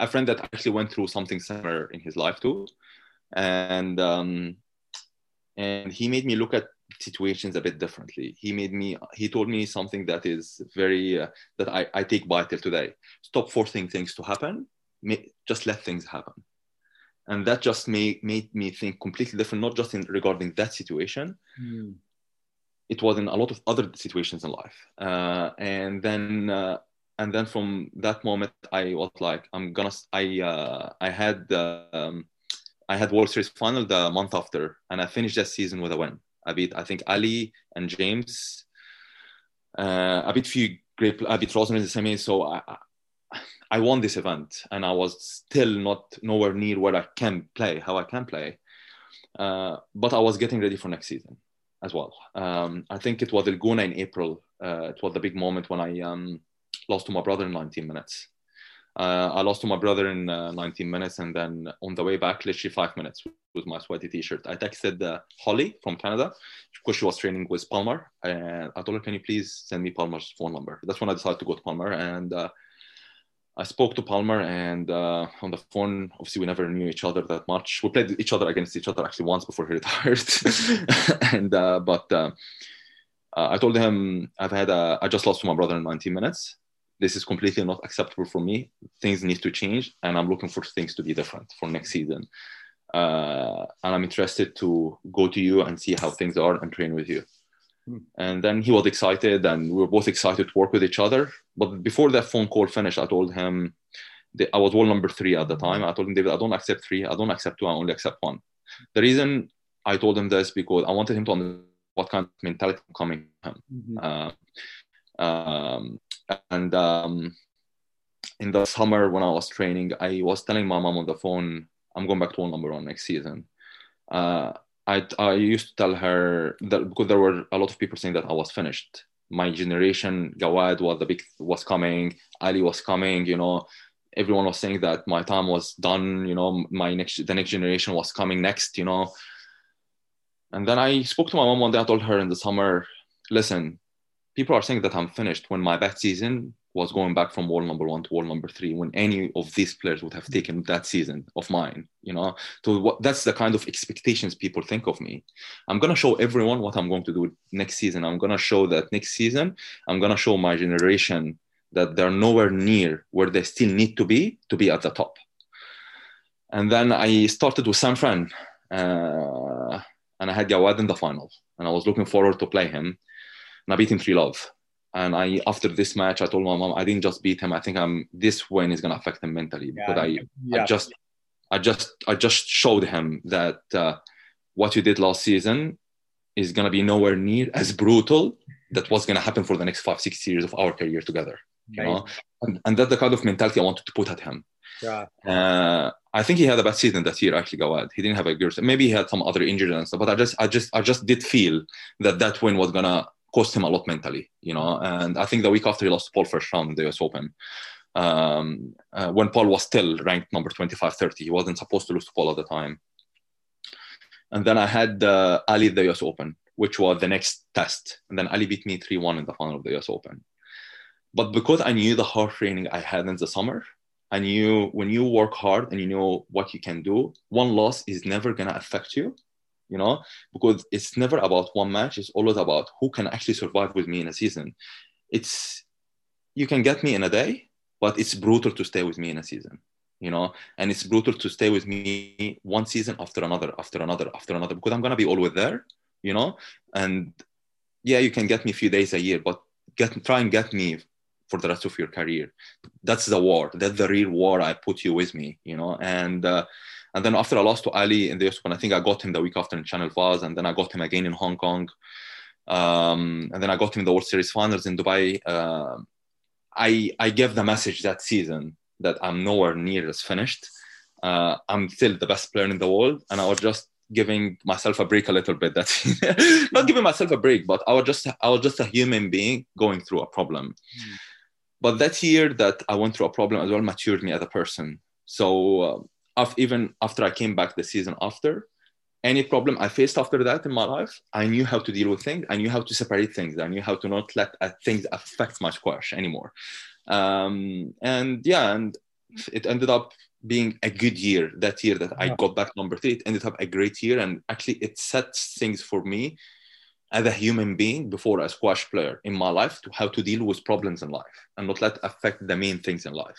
a friend that actually went through something similar in his life too. And um, and he made me look at situations a bit differently. He made me he told me something that is very uh, that I, I take by till today. Stop forcing things to happen. Just let things happen. And that just made, made me think completely different not just in regarding that situation. Mm it was in a lot of other situations in life. Uh, and then uh, and then from that moment, I was like, I'm gonna. I uh, I had um, I had World Series final the month after, and I finished that season with a win. I beat I think Ali and James. Uh, I beat few great. I beat Rosen in the semi, so I, I won this event, and I was still not nowhere near where I can play, how I can play. Uh, but I was getting ready for next season as well. Um, I think it was El in April. Uh, it was the big moment when I um, lost to my brother in 19 minutes. Uh, I lost to my brother in uh, 19 minutes, and then on the way back, literally five minutes with my sweaty T-shirt. I texted uh, Holly from Canada because she was training with Palmer, and I told her, "Can you please send me Palmer's phone number?" That's when I decided to go to Palmer, and uh, I spoke to Palmer and uh, on the phone. Obviously, we never knew each other that much. We played each other against each other actually once before he retired. and uh, but I told him I've had a, I just lost to my brother in 19 minutes. This is completely not acceptable for me. Things need to change, and I'm looking for things to be different for next season. Uh, and I'm interested to go to you and see how things are and train with you. Hmm. And then he was excited, and we were both excited to work with each other. But before that phone call finished, I told him I was wall number three at the time. I told him, David, I don't accept three. I don't accept two. I only accept one. The reason I told him this because I wanted him to understand what kind of mentality coming from him. Mm-hmm. Uh, um, and um, in the summer when I was training, I was telling my mom on the phone, I'm going back to number one next season. Uh, I, I used to tell her that because there were a lot of people saying that I was finished. My generation, Gawad was the big was coming, Ali was coming, you know, everyone was saying that my time was done, you know, my next the next generation was coming next, you know. And then I spoke to my mom one day, I told her in the summer, listen, people are saying that I'm finished when my best season was going back from wall number one to wall number three when any of these players would have taken that season of mine you know? So what, that's the kind of expectations people think of me. I'm going to show everyone what i'm going to do next season. I'm going to show that next season i'm going to show my generation that they're nowhere near where they still need to be to be at the top. And then i started with san fran uh, and i had Gawad in the final and i was looking forward to play him and i beat him 3 love and I, after this match, I told my mom, I didn't just beat him. I think I'm this win is gonna affect him mentally yeah, I, yeah. I just, I just, I just showed him that uh, what you did last season is gonna be nowhere near as brutal. That was gonna happen for the next five, six years of our career together. You know, and, and that's the kind of mentality I wanted to put at him. Yeah. Uh, I think he had a bad season that year. Actually, Gawad. He didn't have a good. Maybe he had some other injuries and stuff. But I just, I just, I just did feel that that win was gonna cost him a lot mentally, you know. And I think the week after he lost Paul first round in the US Open. um, uh, when Paul was still ranked number 25, 30. He wasn't supposed to lose to Paul at the time. And then I had uh, Ali the US Open, which was the next test. And then Ali beat me 3 1 in the final of the US Open. But because I knew the hard training I had in the summer, I knew when you work hard and you know what you can do, one loss is never going to affect you, you know, because it's never about one match. It's always about who can actually survive with me in a season. It's, you can get me in a day, but it's brutal to stay with me in a season you know? And it's brutal to stay with me one season after another after another after another because i'm gonna be always there you know? And yeah you can get me a few days a year but get try and get me for the rest of your career. That's the war. That's the real war i put you with me you know? And uh, and then after i lost to ali in the us one i think i got him the week after in Channel VAS, and then i got him again in hong kong. Um, and then i got him in the world series finals in dubai. Uh, i i gave the message that season that i'm nowhere near as finished. Uh, i'm still the best player in the world and i was just giving myself a break a little bit. That not giving myself a break but i was just i was just a human being going through a problem. Mm. but that year that i went through a problem as well matured me as a person. So uh, even after i came back the season after any problem i faced after that in my life i knew how to deal with things i knew how to separate things i knew how to not let uh, things affect my squash anymore um, and yeah and it ended up being a good year that year that yeah. I got back number three. It ended up a great year, and actually, it sets things for me as a human being before a squash player in my life to how to deal with problems in life and not let affect the main things in life.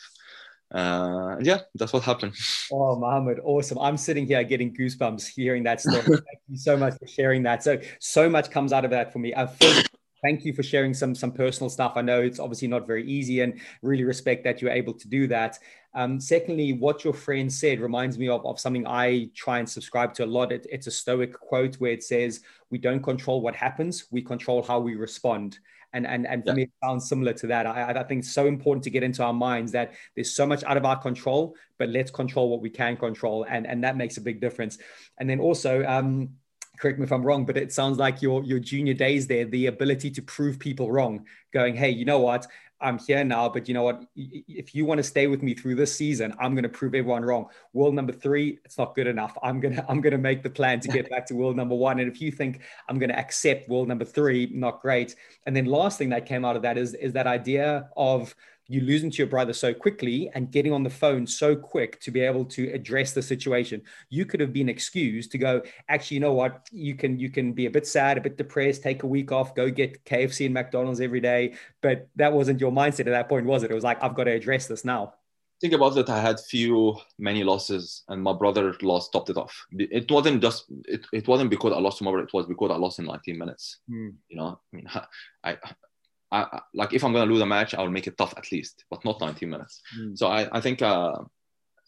Uh, yeah, that's what happened. Oh, Mohamad, awesome! I'm sitting here getting goosebumps hearing that story. Thank you so much for sharing that. So, so much comes out of that for me. I feel thank you for sharing some some personal stuff. I know it's obviously not very easy, and really respect that you're able to do that. Um, secondly, what your friend said reminds me of, of something I try and subscribe to a lot. It, it's a Stoic quote where it says, "We don't control what happens; we control how we respond." And and and for yeah. me, it sounds similar to that. I, I think it's so important to get into our minds that there's so much out of our control, but let's control what we can control, and and that makes a big difference. And then also. Um, correct me if I'm wrong, but it sounds like your your junior days there, the ability to prove people wrong, going, hey, you know what? I'm here now, but you know what? If you want to stay with me through this season, I'm going to prove everyone wrong. World number three, it's not good enough. I'm gonna I'm gonna make the plan to get back to world number one. And if you think I'm going to accept world number three, not great. And then last thing that came out of that is is that idea of you losing to your brother so quickly and getting on the phone so quick to be able to address the situation. You could have been excused to go actually you know what? You can you can be a bit sad a bit depressed take a week off go get kfc and mcdonald's every day. But that wasn't your mindset at that point was it? It was like i've got to address this now. Think about it i had few many losses and my brother lost topped it off. It wasn't just it, it wasn't because i lost to my brother it was because i lost in 19 minutes. Mm. you know i mean i I, like if I'm gonna lose a match, I'll make it tough at least, but not 90 minutes. Mm. So I, I think uh,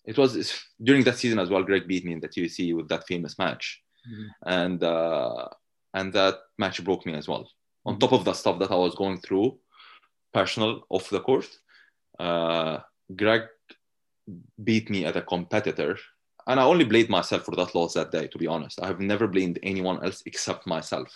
it was during that season as well. Greg beat me in the ToC with that famous match, mm. and uh, and that match broke me as well. On top of the stuff that I was going through, personal off the court, uh, Greg beat me at a competitor, and I only blamed myself for that loss that day. To be honest, I have never blamed anyone else except myself.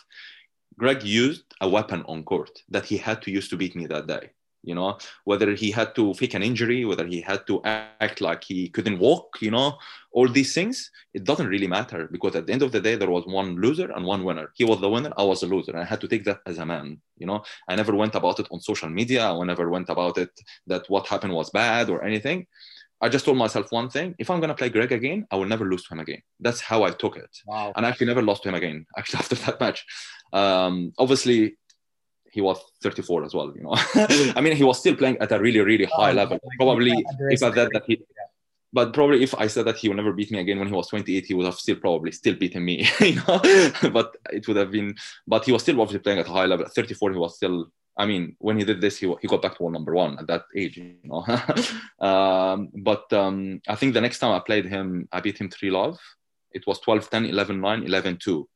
Greg used a weapon on court that he had to use to beat me that day. You know, whether he had to fake an injury, whether he had to act like he couldn't walk, you know, all these things, it doesn't really matter because at the end of the day, there was one loser and one winner. He was the winner, I was the loser. And I had to take that as a man, you know. I never went about it on social media. I never went about it that what happened was bad or anything. I just told myself one thing: if I'm gonna play Greg again, I will never lose to him again. That's how I took it. Wow. And I actually never lost to him again. Actually, after that match, um, obviously, he was 34 as well. You know, I mean, he was still playing at a really, really high oh, level. Probably if I said that he, but probably if I said that he will never beat me again when he was 28, he would have still probably still beaten me. You know, but it would have been. But he was still obviously playing at a high level. At 34, he was still I mean, when he did this, he, he got back to world number one at that age, you know. um, but um, I think the next time I played him, I beat him 3 love. It was 12 10, 11 9, 11 2.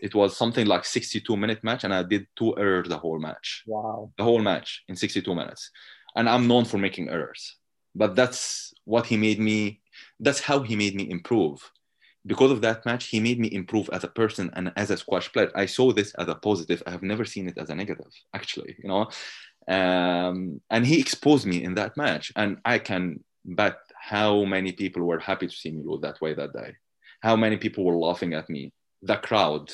It was something like 62 minute match, and I did two errors the whole match. Wow. The whole match in 62 minutes. And I'm known for making errors. But that's what he made me, that's how he made me improve because of that match, he made me improve as a person and as a squash player. I saw this as a positive. I have never seen it as a negative, actually, you know. Um, and he exposed me in that match. And I can bet how many people were happy to see me lose that way that day. How many people were laughing at me. The crowd,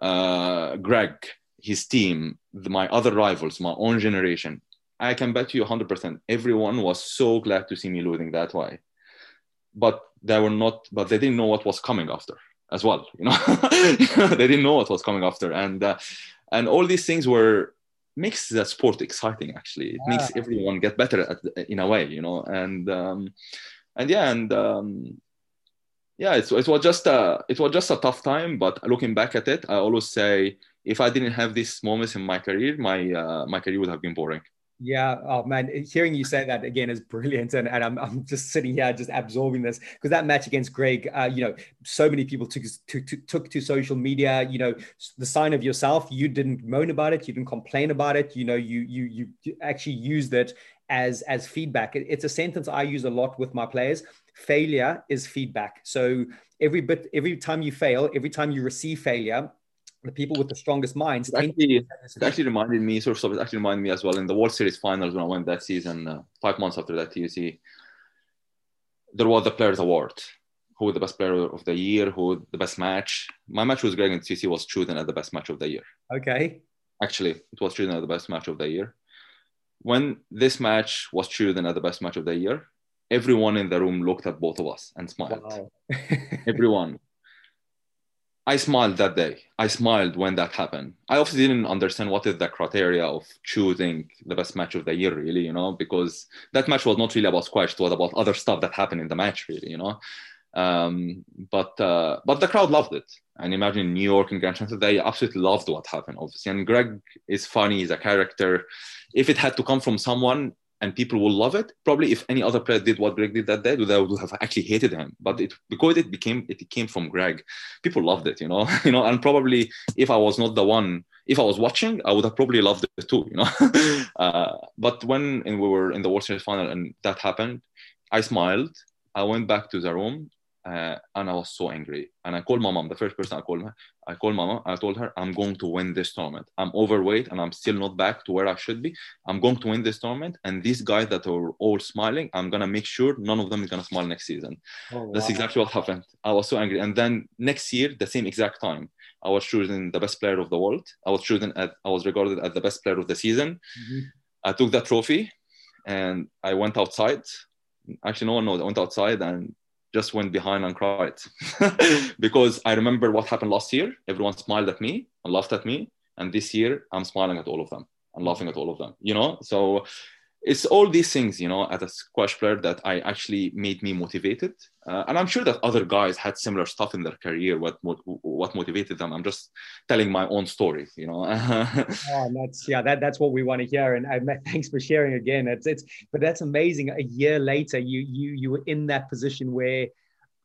uh, Greg, his team, my other rivals, my own generation. I can bet you 100%. Everyone was so glad to see me losing that way. But they were not, but they didn't know what was coming after as well. You know, they didn't know what was coming after. And, uh, and all these things were makes the sport exciting actually it yeah. makes everyone get better at, in a way you know and um, and yeah and um, yeah it, it was just a it was just a tough time but looking back at it i always say if i didn't have these moments in my career my uh, my career would have been boring yeah. Oh man, hearing you say that again is brilliant, and, and I'm, I'm just sitting here just absorbing this because that match against Greg, uh, you know, so many people took to, to, took to social media. You know, the sign of yourself. You didn't moan about it. You didn't complain about it. You know, you you you actually used it as as feedback. It, it's a sentence I use a lot with my players. Failure is feedback. So every bit, every time you fail, every time you receive failure, the people with the strongest minds. It actually, it actually reminded me, sort of, it actually reminded me as well in the World Series finals when I went that season, uh, five months after that ToC, there was the Players Award. Who was the best player of the year? Who the best match? My match was Greg and ToC was chosen as the best match of the year. Okay. Actually, it was chosen as the best match of the year. When this match was chosen as the best match of the year, everyone in the room looked at both of us and smiled. Wow. everyone. I smiled that day. I smiled when that happened. I obviously didn't understand what is the criteria of choosing the best match of the year, really, you know, because that match was not really about squash. It was about other stuff that happened in the match, really, you know. Um, but uh, but the crowd loved it. And imagine New York and Grand Central, they absolutely loved what happened, obviously. And Greg is funny, he's a character. If it had to come from someone, and people will love it. Probably if any other player did what Greg did that day, they would have actually hated him. But it because it became it came from Greg, people loved it, you know, you know. And probably if I was not the one, if I was watching, I would have probably loved it too, you know. uh, but when we were in the World Series final and that happened, I smiled. I went back to the room uh, and I was so angry. And I called my mom. The first person I called her, I called mama. I told her I'm going to win this tournament. I'm overweight and I'm still not back to where I should be. I'm going to win this tournament. And these guys that are all smiling, I'm gonna make sure none of them is gonna smile next season. Oh, wow. That's exactly what happened. I was so angry. And then next year, the same exact time, I was chosen the best player of the world. I was chosen at, I was regarded as the best player of the season. Mm-hmm. I took that trophy and I went outside. Actually, no one knows. I went outside and just went behind and cried because I remember what happened last year. Everyone smiled at me and laughed at me, and this year I'm smiling at all of them and laughing at all of them. You know, so it's all these things, you know, as a squash player that I actually made me motivated. Uh, and I'm sure that other guys had similar stuff in their career. What what motivated them? I'm just telling my own story, you know. oh, that's yeah, that, that's what we want to hear. And uh, thanks for sharing again. It's it's but that's amazing. A year later, you you you were in that position where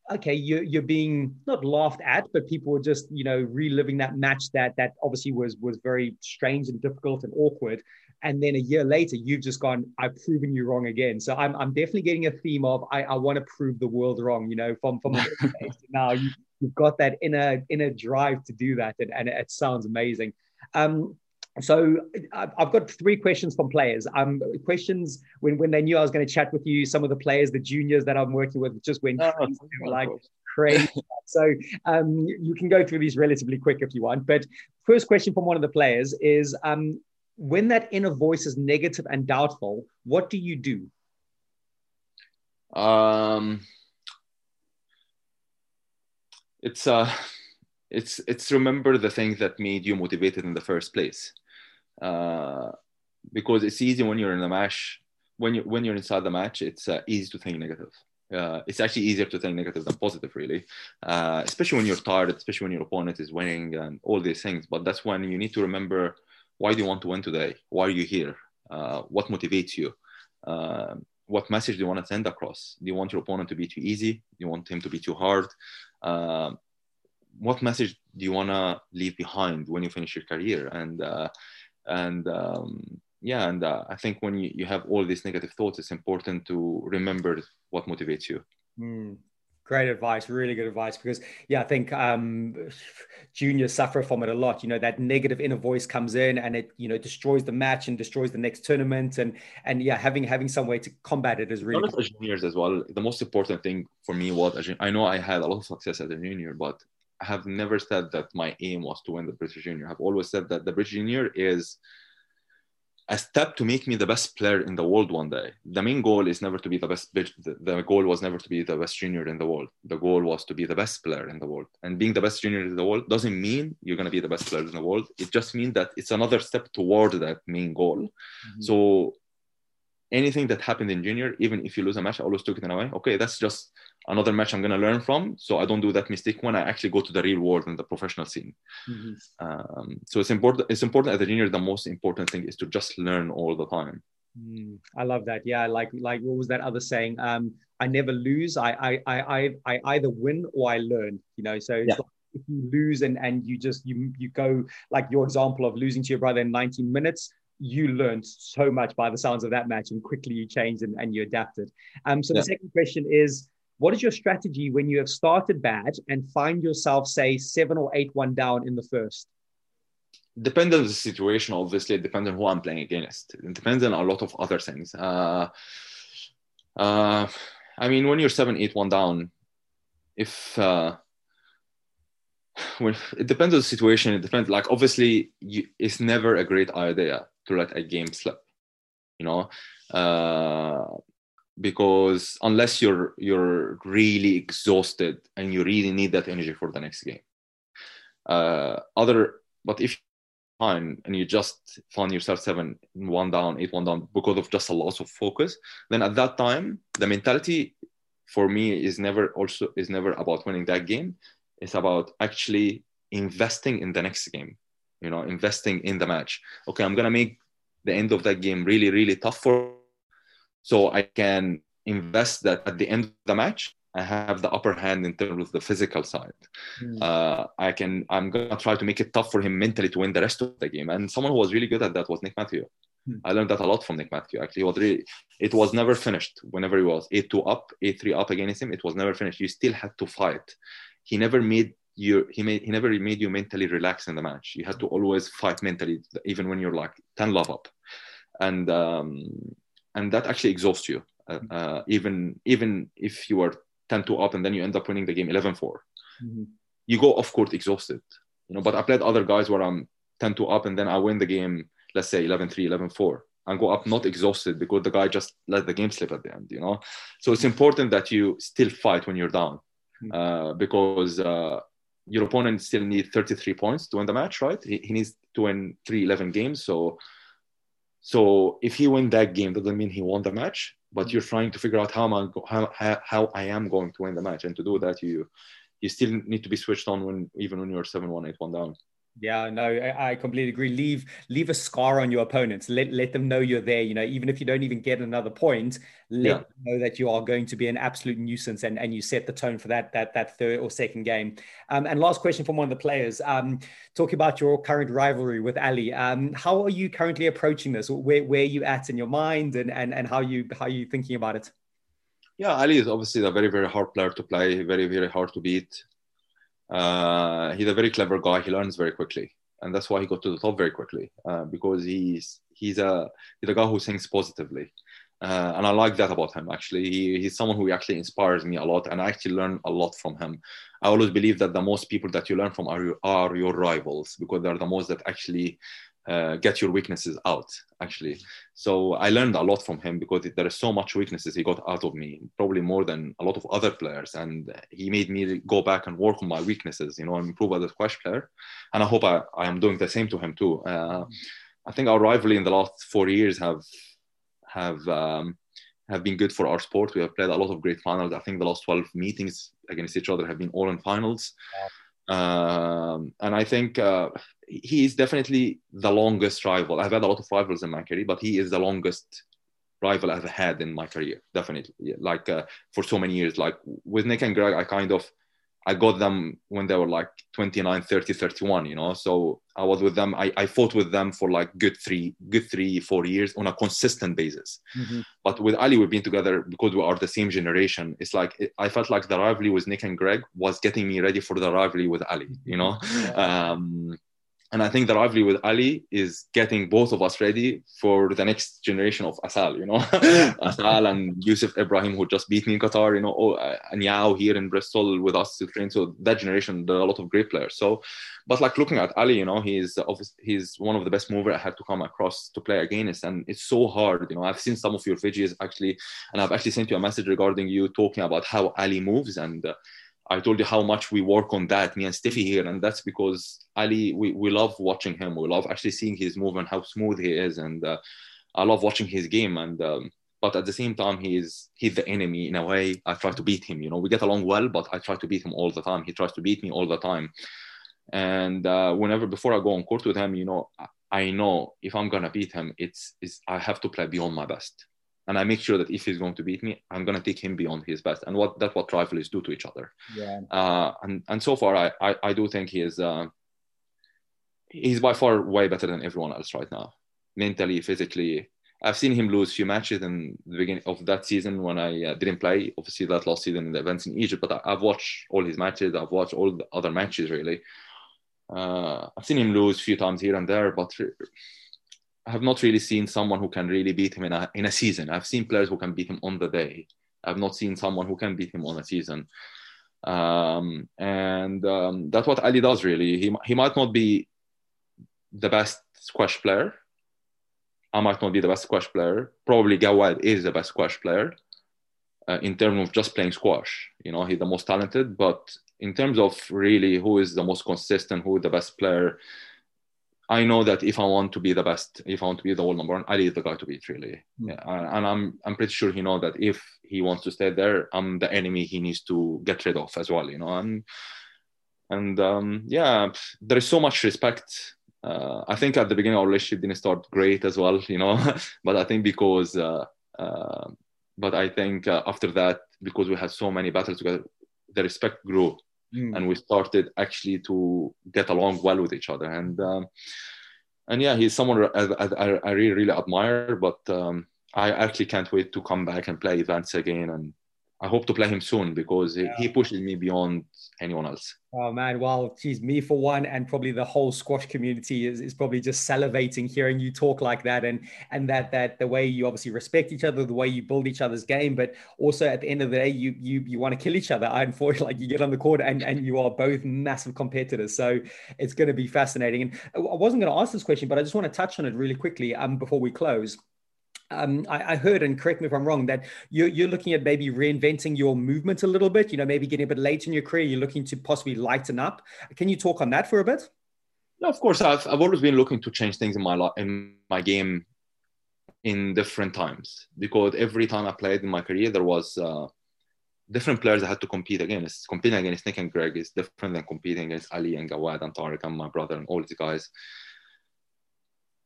okay, you're, you're being not laughed at, but people were just, you know, reliving that match that that obviously was was very strange and difficult and awkward and then a year later you've just gone i've proven you wrong again so i'm, I'm definitely getting a theme of i, I want to prove the world wrong you know from from now you, have got that inner inner drive to do that and, and it sounds amazing um so I've got three questions from players. Um, questions when, when they knew I was going to chat with you. Some of the players, the juniors that I'm working with, just went oh, crazy, like crazy. so um, you can go through these relatively quick if you want. But first question from one of the players is, um, when that inner voice is negative and doubtful, what do you do? Um, it's uh, it's it's remember the things that made you motivated in the first place, uh, because it's easy when you're in the match. When you when you're inside the match, it's uh, easy to think negative. Uh, it's actually easier to think negative than positive, really. Uh, especially when you're tired, especially when your opponent is winning and all these things. But that's when you need to remember why do you want to win today? Why are you here? Uh, what motivates you? Uh, what message do you want to send across? Do you want your opponent to be too easy? Do you want him to be too hard? Uh, what message do you want to leave behind when you finish your career? And uh, and um, yeah, and uh, I think when you, you have all these negative thoughts, it's important to remember what motivates you. Mm Great advice, really good advice. Because yeah, I think um, juniors suffer from it a lot. You know that negative inner voice comes in and it you know destroys the match and destroys the next tournament. And and yeah, having having some way to combat it is really. Not as juniors as well. The most important thing for me was I know I had a lot of success as a junior, but I have never said that my aim was to win the British Junior. I've always said that the British Junior is a step to make me the best player in the world one day. The main goal is never to be the best. The goal was never to be the best junior in the world. The goal was to be the best player in the world. And being the best junior in the world doesn't mean you're going to be the best player in the world. It just means that it's another step toward that main goal. Mm-hmm. So anything that happened in junior, even if you lose a match, I always took it in a way. Okay, that's just another match I'm going to learn from. So I don't do that mistake when I actually go to the real world and the professional scene. Mm-hmm. Um, so it's important. It's important as a junior. The most important thing is to just learn all the time. Mm, I love that. Yeah, like like what was that other saying? Um, I never lose. I I I I either win or I learn. You know, so yeah. like if you lose and and you just you you go like your example of losing to your brother in 19 minutes you learned so much by the sounds of that match and quickly you changed and, and you adapted. Um, so yeah. the second question is, what is your strategy when you have started bad and find yourself, say, seven or eight one down in the first? Depends on the situation, obviously. It depends on who I'm playing against. It depends on a lot of other things. Uh, uh, I mean, when you're seven, eight, one down, if uh, when it depends on the situation, it depends. Like obviously, you, it's never a great idea to let a game slip you know uh, because unless you're you're really exhausted and you really need that energy for the next game. Uh, other but if fine and you just find yourself seven one down eight one down because of just a loss of focus then at that time the mentality for me is never also is never about winning that game. It's about actually investing in the next game you know, investing in the match. Okay, I'm gonna make the end of that game really, really tough for so I can invest that at the end of the match. I have the upper hand in terms of the physical side. Mm. Uh, I can. I'm gonna try to make it tough for him mentally to win the rest of the game. And someone who was really good at that was Nick Matthew. Mm. I learned that a lot from Nick Matthew. Actually, it was really, it was never finished. Whenever he was eight two up, eight three up against him, it was never finished. You still had to fight. He never made you he made he never made you mentally relax in the match. You had to always fight mentally, even when you're like ten love up, and um, and that actually exhausts you. Uh, uh, even even if you are 10-2 up and then you end up winning the game 11-4 mm-hmm. you go off court exhausted you know but i played other guys where i'm 10-2 up and then i win the game let's say 11-3 11-4 and go up not exhausted because the guy just let the game slip at the end you know so it's important that you still fight when you're down mm-hmm. uh, because uh, your opponent still needs 33 points to win the match, right? He, he needs to win three 11 games. So, so if he win that game, doesn't mean he won the match. But mm-hmm. you're trying to figure out how am I how, how I am going to win the match, and to do that, you you still need to be switched on when even when you're 7-1-8 down. Yeah, no, I, completely agree. Leave leave a scar on your opponents. Let let them know you're there. You know, even if you don't even get another point, let yeah. them know that you are going to be an absolute nuisance, and, and you set the tone for that that that third or second game. Um, and last question from one of the players. Um, talking about your current rivalry with Ali. Um, how are you currently approaching this? Where where are you at in your mind, and and and how you how are you thinking about it? Yeah, Ali is obviously a very very hard player to play. Very very hard to beat. Uh, he's a very clever guy. He learns very quickly, and that's why he got to the top very quickly uh, because he's he's a he's a guy who thinks positively, uh, and I like that about him. Actually, he, he's someone who actually inspires me a lot, and I actually learn a lot from him. I always believe that the most people that you learn from are are your rivals because they're the most that actually uh, get your weaknesses out actually. So i learned a lot from him because there is so much weaknesses he got out of me probably more than a lot of other players. And he made me go back and work on my weaknesses you know and improve as a squash player. And i hope i, I am doing the same to him too. Uh, i think our rivalry in the last four years have have um, have been good for our sport. We have played a lot of great finals. I think the last 12 meetings against each other have been all in finals um, and I think uh, he is definitely the longest rival. I've had a lot of rivals in my career, but he is the longest rival I've had in my career. Definitely, like uh, for so many years. Like with Nick and Greg, I kind of I got them when they were like 29, 30, 31, you know. So I was with them. I, I fought with them for like good three, good three, four years on a consistent basis. Mm-hmm. But with Ali, we've been together because we are the same generation. It's like I felt like the rivalry with Nick and Greg was getting me ready for the rivalry with Ali, you know. Yeah. Um, and I think the rivalry with Ali is getting both of us ready for the next generation of Asal, you know, Asal and Yusuf Ibrahim, who just beat me in Qatar, you know, oh, uh, and Yao here in Bristol with us to train. So that generation, there are a lot of great players. So, but like looking at Ali, you know, he's he's one of the best mover I had to come across to play against, and it's so hard. You know, I've seen some of your videos actually, and I've actually sent you a message regarding you talking about how Ali moves and. Uh, I told you how much we work on that, me and Steffi here, and that's because Ali, we, we love watching him. We love actually seeing his movement, how smooth he is, and uh, I love watching his game. And um, but at the same time, he's he's the enemy in a way. I try to beat him. You know, we get along well, but I try to beat him all the time. He tries to beat me all the time. And uh, whenever before I go on court with him, you know, I know if I'm gonna beat him, it's, it's I have to play beyond my best and I make sure that if he's going to beat me, I'm going to take him beyond his best. And what that's what rivalries do to each other. Yeah. Uh, and and so far, I I, I do think he is uh, he's by far way better than everyone else right now, mentally, physically. I've seen him lose few matches in the beginning of that season when I uh, didn't play. Obviously, that last season in the events in Egypt, but I, have watched all his matches. I've watched all the other matches really. Uh, I've seen him lose a few times here and there, but I have not really seen someone who can really beat him in a in a season. I've seen players who can beat him on the day. I've not seen someone who can beat him on a season. Um, and um, that's what Ali does really. He he might not be the best squash player. I might not be the best squash player. Probably Gawad is the best squash player uh, in terms of just playing squash. You know, he's the most talented. But in terms of really who is the most consistent, who is the best player, I know that if I want to be the best, if I want to be the world number one, I need the guy to beat, really. Mm. Yeah, and I'm I'm pretty sure he knows that if he wants to stay there, I'm the enemy he needs to get rid of as well, you know. And and um, yeah, there is so much respect. Uh, I think at the beginning our relationship didn't start great as well, you know, but I think because, uh, uh, but I think uh, after that, because we had so many battles together, the respect grew mm. and we started actually to get along well with each other. And um, and yeah, he's someone I, I, I really really admire. But um, I actually can't wait to come back and play events again and I hope to play him soon because yeah. he pushes me beyond anyone else. Oh man, well, geez, me for one, and probably the whole squash community is, is probably just salivating hearing you talk like that, and and that that the way you obviously respect each other, the way you build each other's game, but also at the end of the day, you you you want to kill each other. I unfortunately like you get on the court and and you are both massive competitors, so it's going to be fascinating. And I wasn't going to ask this question, but I just want to touch on it really quickly um before we close um, I, I, heard, and correct me if I'm wrong, that you're, you're, looking at maybe reinventing your movement a little bit, you know, maybe getting a bit late in your career, you're looking to possibly lighten up. Can you talk on that for a bit? Yeah, of course. I've, I've always been looking to change things in my, life, in my game in different times because every time I played in my career, there was uh, different players I had to compete against. Competing against Nick and Greg is different than competing against Ali and Gawad and Tariq and my brother and all these guys.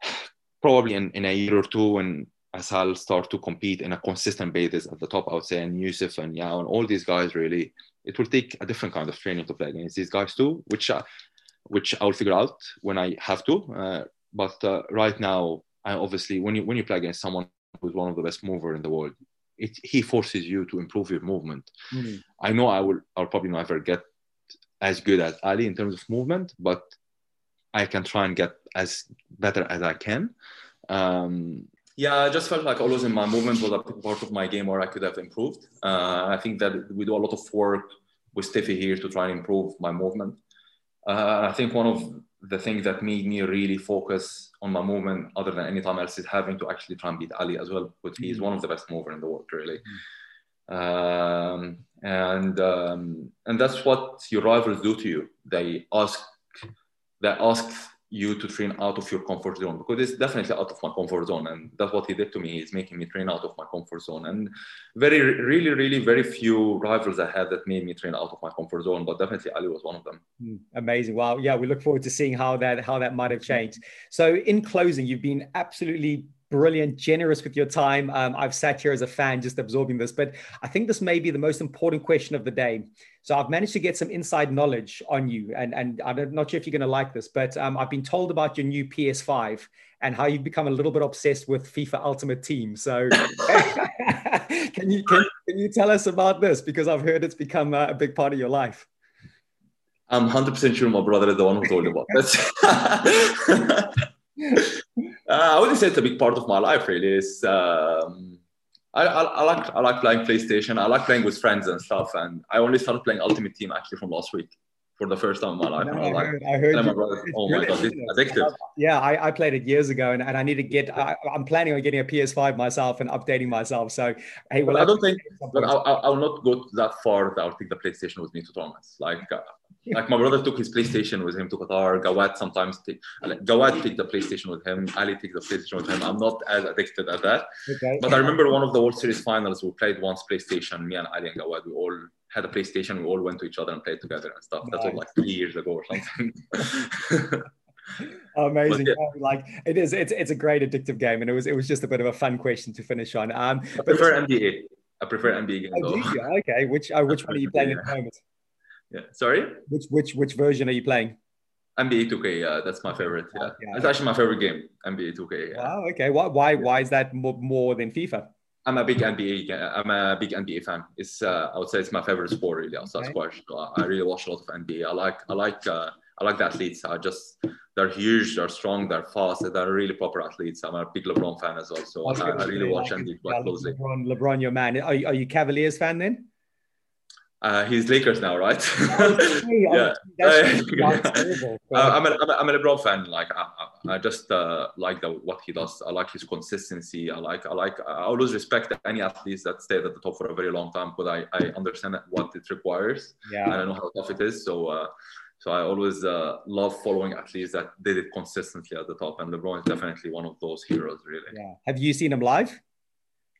Probably in, in a year or two, when Asal start to compete in a consistent basis at the top, I would say, and Yusuf and Yao and all these guys really, it will take a different kind of training to play against these guys too, which uh, which I'll figure out when I have to. Uh, but uh, right now, I obviously when you when you play against someone who's one of the best mover in the world, it, he forces you to improve your movement. Mm-hmm. I know I will I'll probably never get as good as Ali in terms of movement, but I can try and get as better as I can. Um, yeah, I just felt like always in my movement was a part of my game where I could have improved. Uh, I think that we do a lot of work with Steffi here to try and improve my movement. Uh, I think one of the things that made me really focus on my movement, other than any time else, is having to actually try and beat Ali as well, because he's mm-hmm. one of the best mover in the world, really. Mm-hmm. Um, and um, and that's what your rivals do to you. They ask, they ask you to train out of your comfort zone because it's definitely out of my comfort zone and that's what he did to me. He's making me train out of my comfort zone and very really really very few rivals i had that made me train out of my comfort zone but definitely ali was one of them. Hmm, amazing. Wow yeah we look forward to seeing how that how that might have changed. So in closing you've been absolutely brilliant, generous with your time. Um, I've sat here as a fan just absorbing this, but I think this may be the most important question of the day. So I've managed to get some inside knowledge on you, and and I'm not sure if you're going to like this, but um, I've been told about your new PS5 and how you've become a little bit obsessed with FIFA Ultimate Team. So can you can, can you tell us about this because I've heard it's become a, a big part of your life. I'm 100% sure my brother is the one who told you about this. uh, I wouldn't say it's a big part of my life, really. It's, um, I, I, I, like I like playing PlayStation. I like playing with friends and stuff. And I only started playing Ultimate Team actually from last week for the first time in my life. No, I, I, heard, I heard my brother, oh my god, this addictive. Yeah, I, I, played it years ago, and, and I need to get. I, am planning on getting a PS5 myself and updating myself. So hey, well, I don't think. But I'll, I'll not go that far. That I'll take the PlayStation with me to tournaments. Like uh, like my brother took his PlayStation with him to Qatar. Gawad sometimes take Gawad take the PlayStation with him. Ali take the PlayStation with him. I'm not as addicted as that. Okay. But I remember one of the World Series finals. We played once PlayStation. Me and Ali and Gawad. We all had a PlayStation. We all went to each other and played together and stuff. Nice. That was like three years ago or something. Amazing! Yeah. Like it is. It's it's a great addictive game, and it was it was just a bit of a fun question to finish on. Um, I prefer NBA. I prefer NBA games. Oh, okay, which uh, which one are you playing at the moment? Yeah. Sorry. Which which which version are you playing? NBA 2K. Yeah, that's my favorite. Yeah, yeah. it's actually my favorite game. NBA 2K. Yeah. Wow. Okay. Why why why is that more, more than FIFA? I'm a big NBA. I'm a big NBA fan. It's uh, I would say it's my favorite sport really outside okay. squash. I really watch a lot of NBA. I like I like uh, I like the athletes. I just they're huge, they're strong, they're fast, they're really proper athletes. I'm a big LeBron fan as well, so I, I, really watch NBA quite closely. LeBron, LeBron, your man. Are you, are you Cavaliers fan then? Uh, he's Lakers now, right? yeah. I'm, a, I'm, a, I'm a LeBron fan. Like I, I just uh, like the, what he does. I like his consistency. I like I like I always respect any athletes that stay at the top for a very long time because I, I understand what it requires. Yeah. And I know how tough it is. So uh, so I always uh, love following athletes that did it consistently at the top. And LeBron is definitely one of those heroes, really. Yeah. Have you seen him live?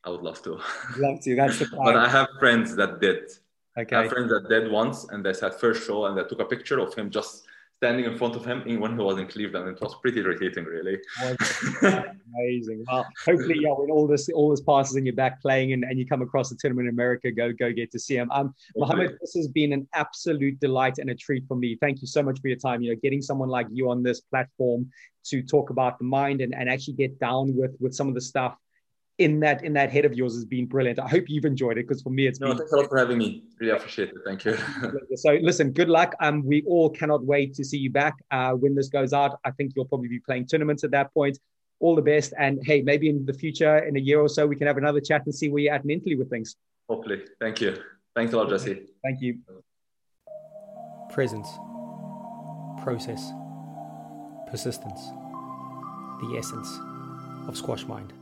I would love to. Love to. That's the but I have friends that did. Okay. I have friends that did once, and they said first show, and they took a picture of him just standing in front of him when he was in Cleveland. It was pretty irritating, really. Amazing. Well, hopefully, yeah, when all this all this passes and you're back playing and, and you come across the tournament in America, go go get to see him. Um, Mohamad, this has been an absolute delight and a treat for me. Thank you so much for your time. You know, getting someone like you on this platform to talk about the mind and, and actually get down with with some of the stuff in that in that head of yours has been brilliant. I hope you've enjoyed it because for me it's no, been thanks a lot for having me. Really appreciate it. Thank you. so listen, good luck. Um, we all cannot wait to see you back uh, when this goes out. I think you'll probably be playing tournaments at that point. All the best, and hey, maybe in the future, in a year or so, we can have another chat and see where you're at mentally with things. Hopefully. Thank you. Thanks a lot, Jesse. Thank you. Presence, process, persistence, the essence of SquashMind.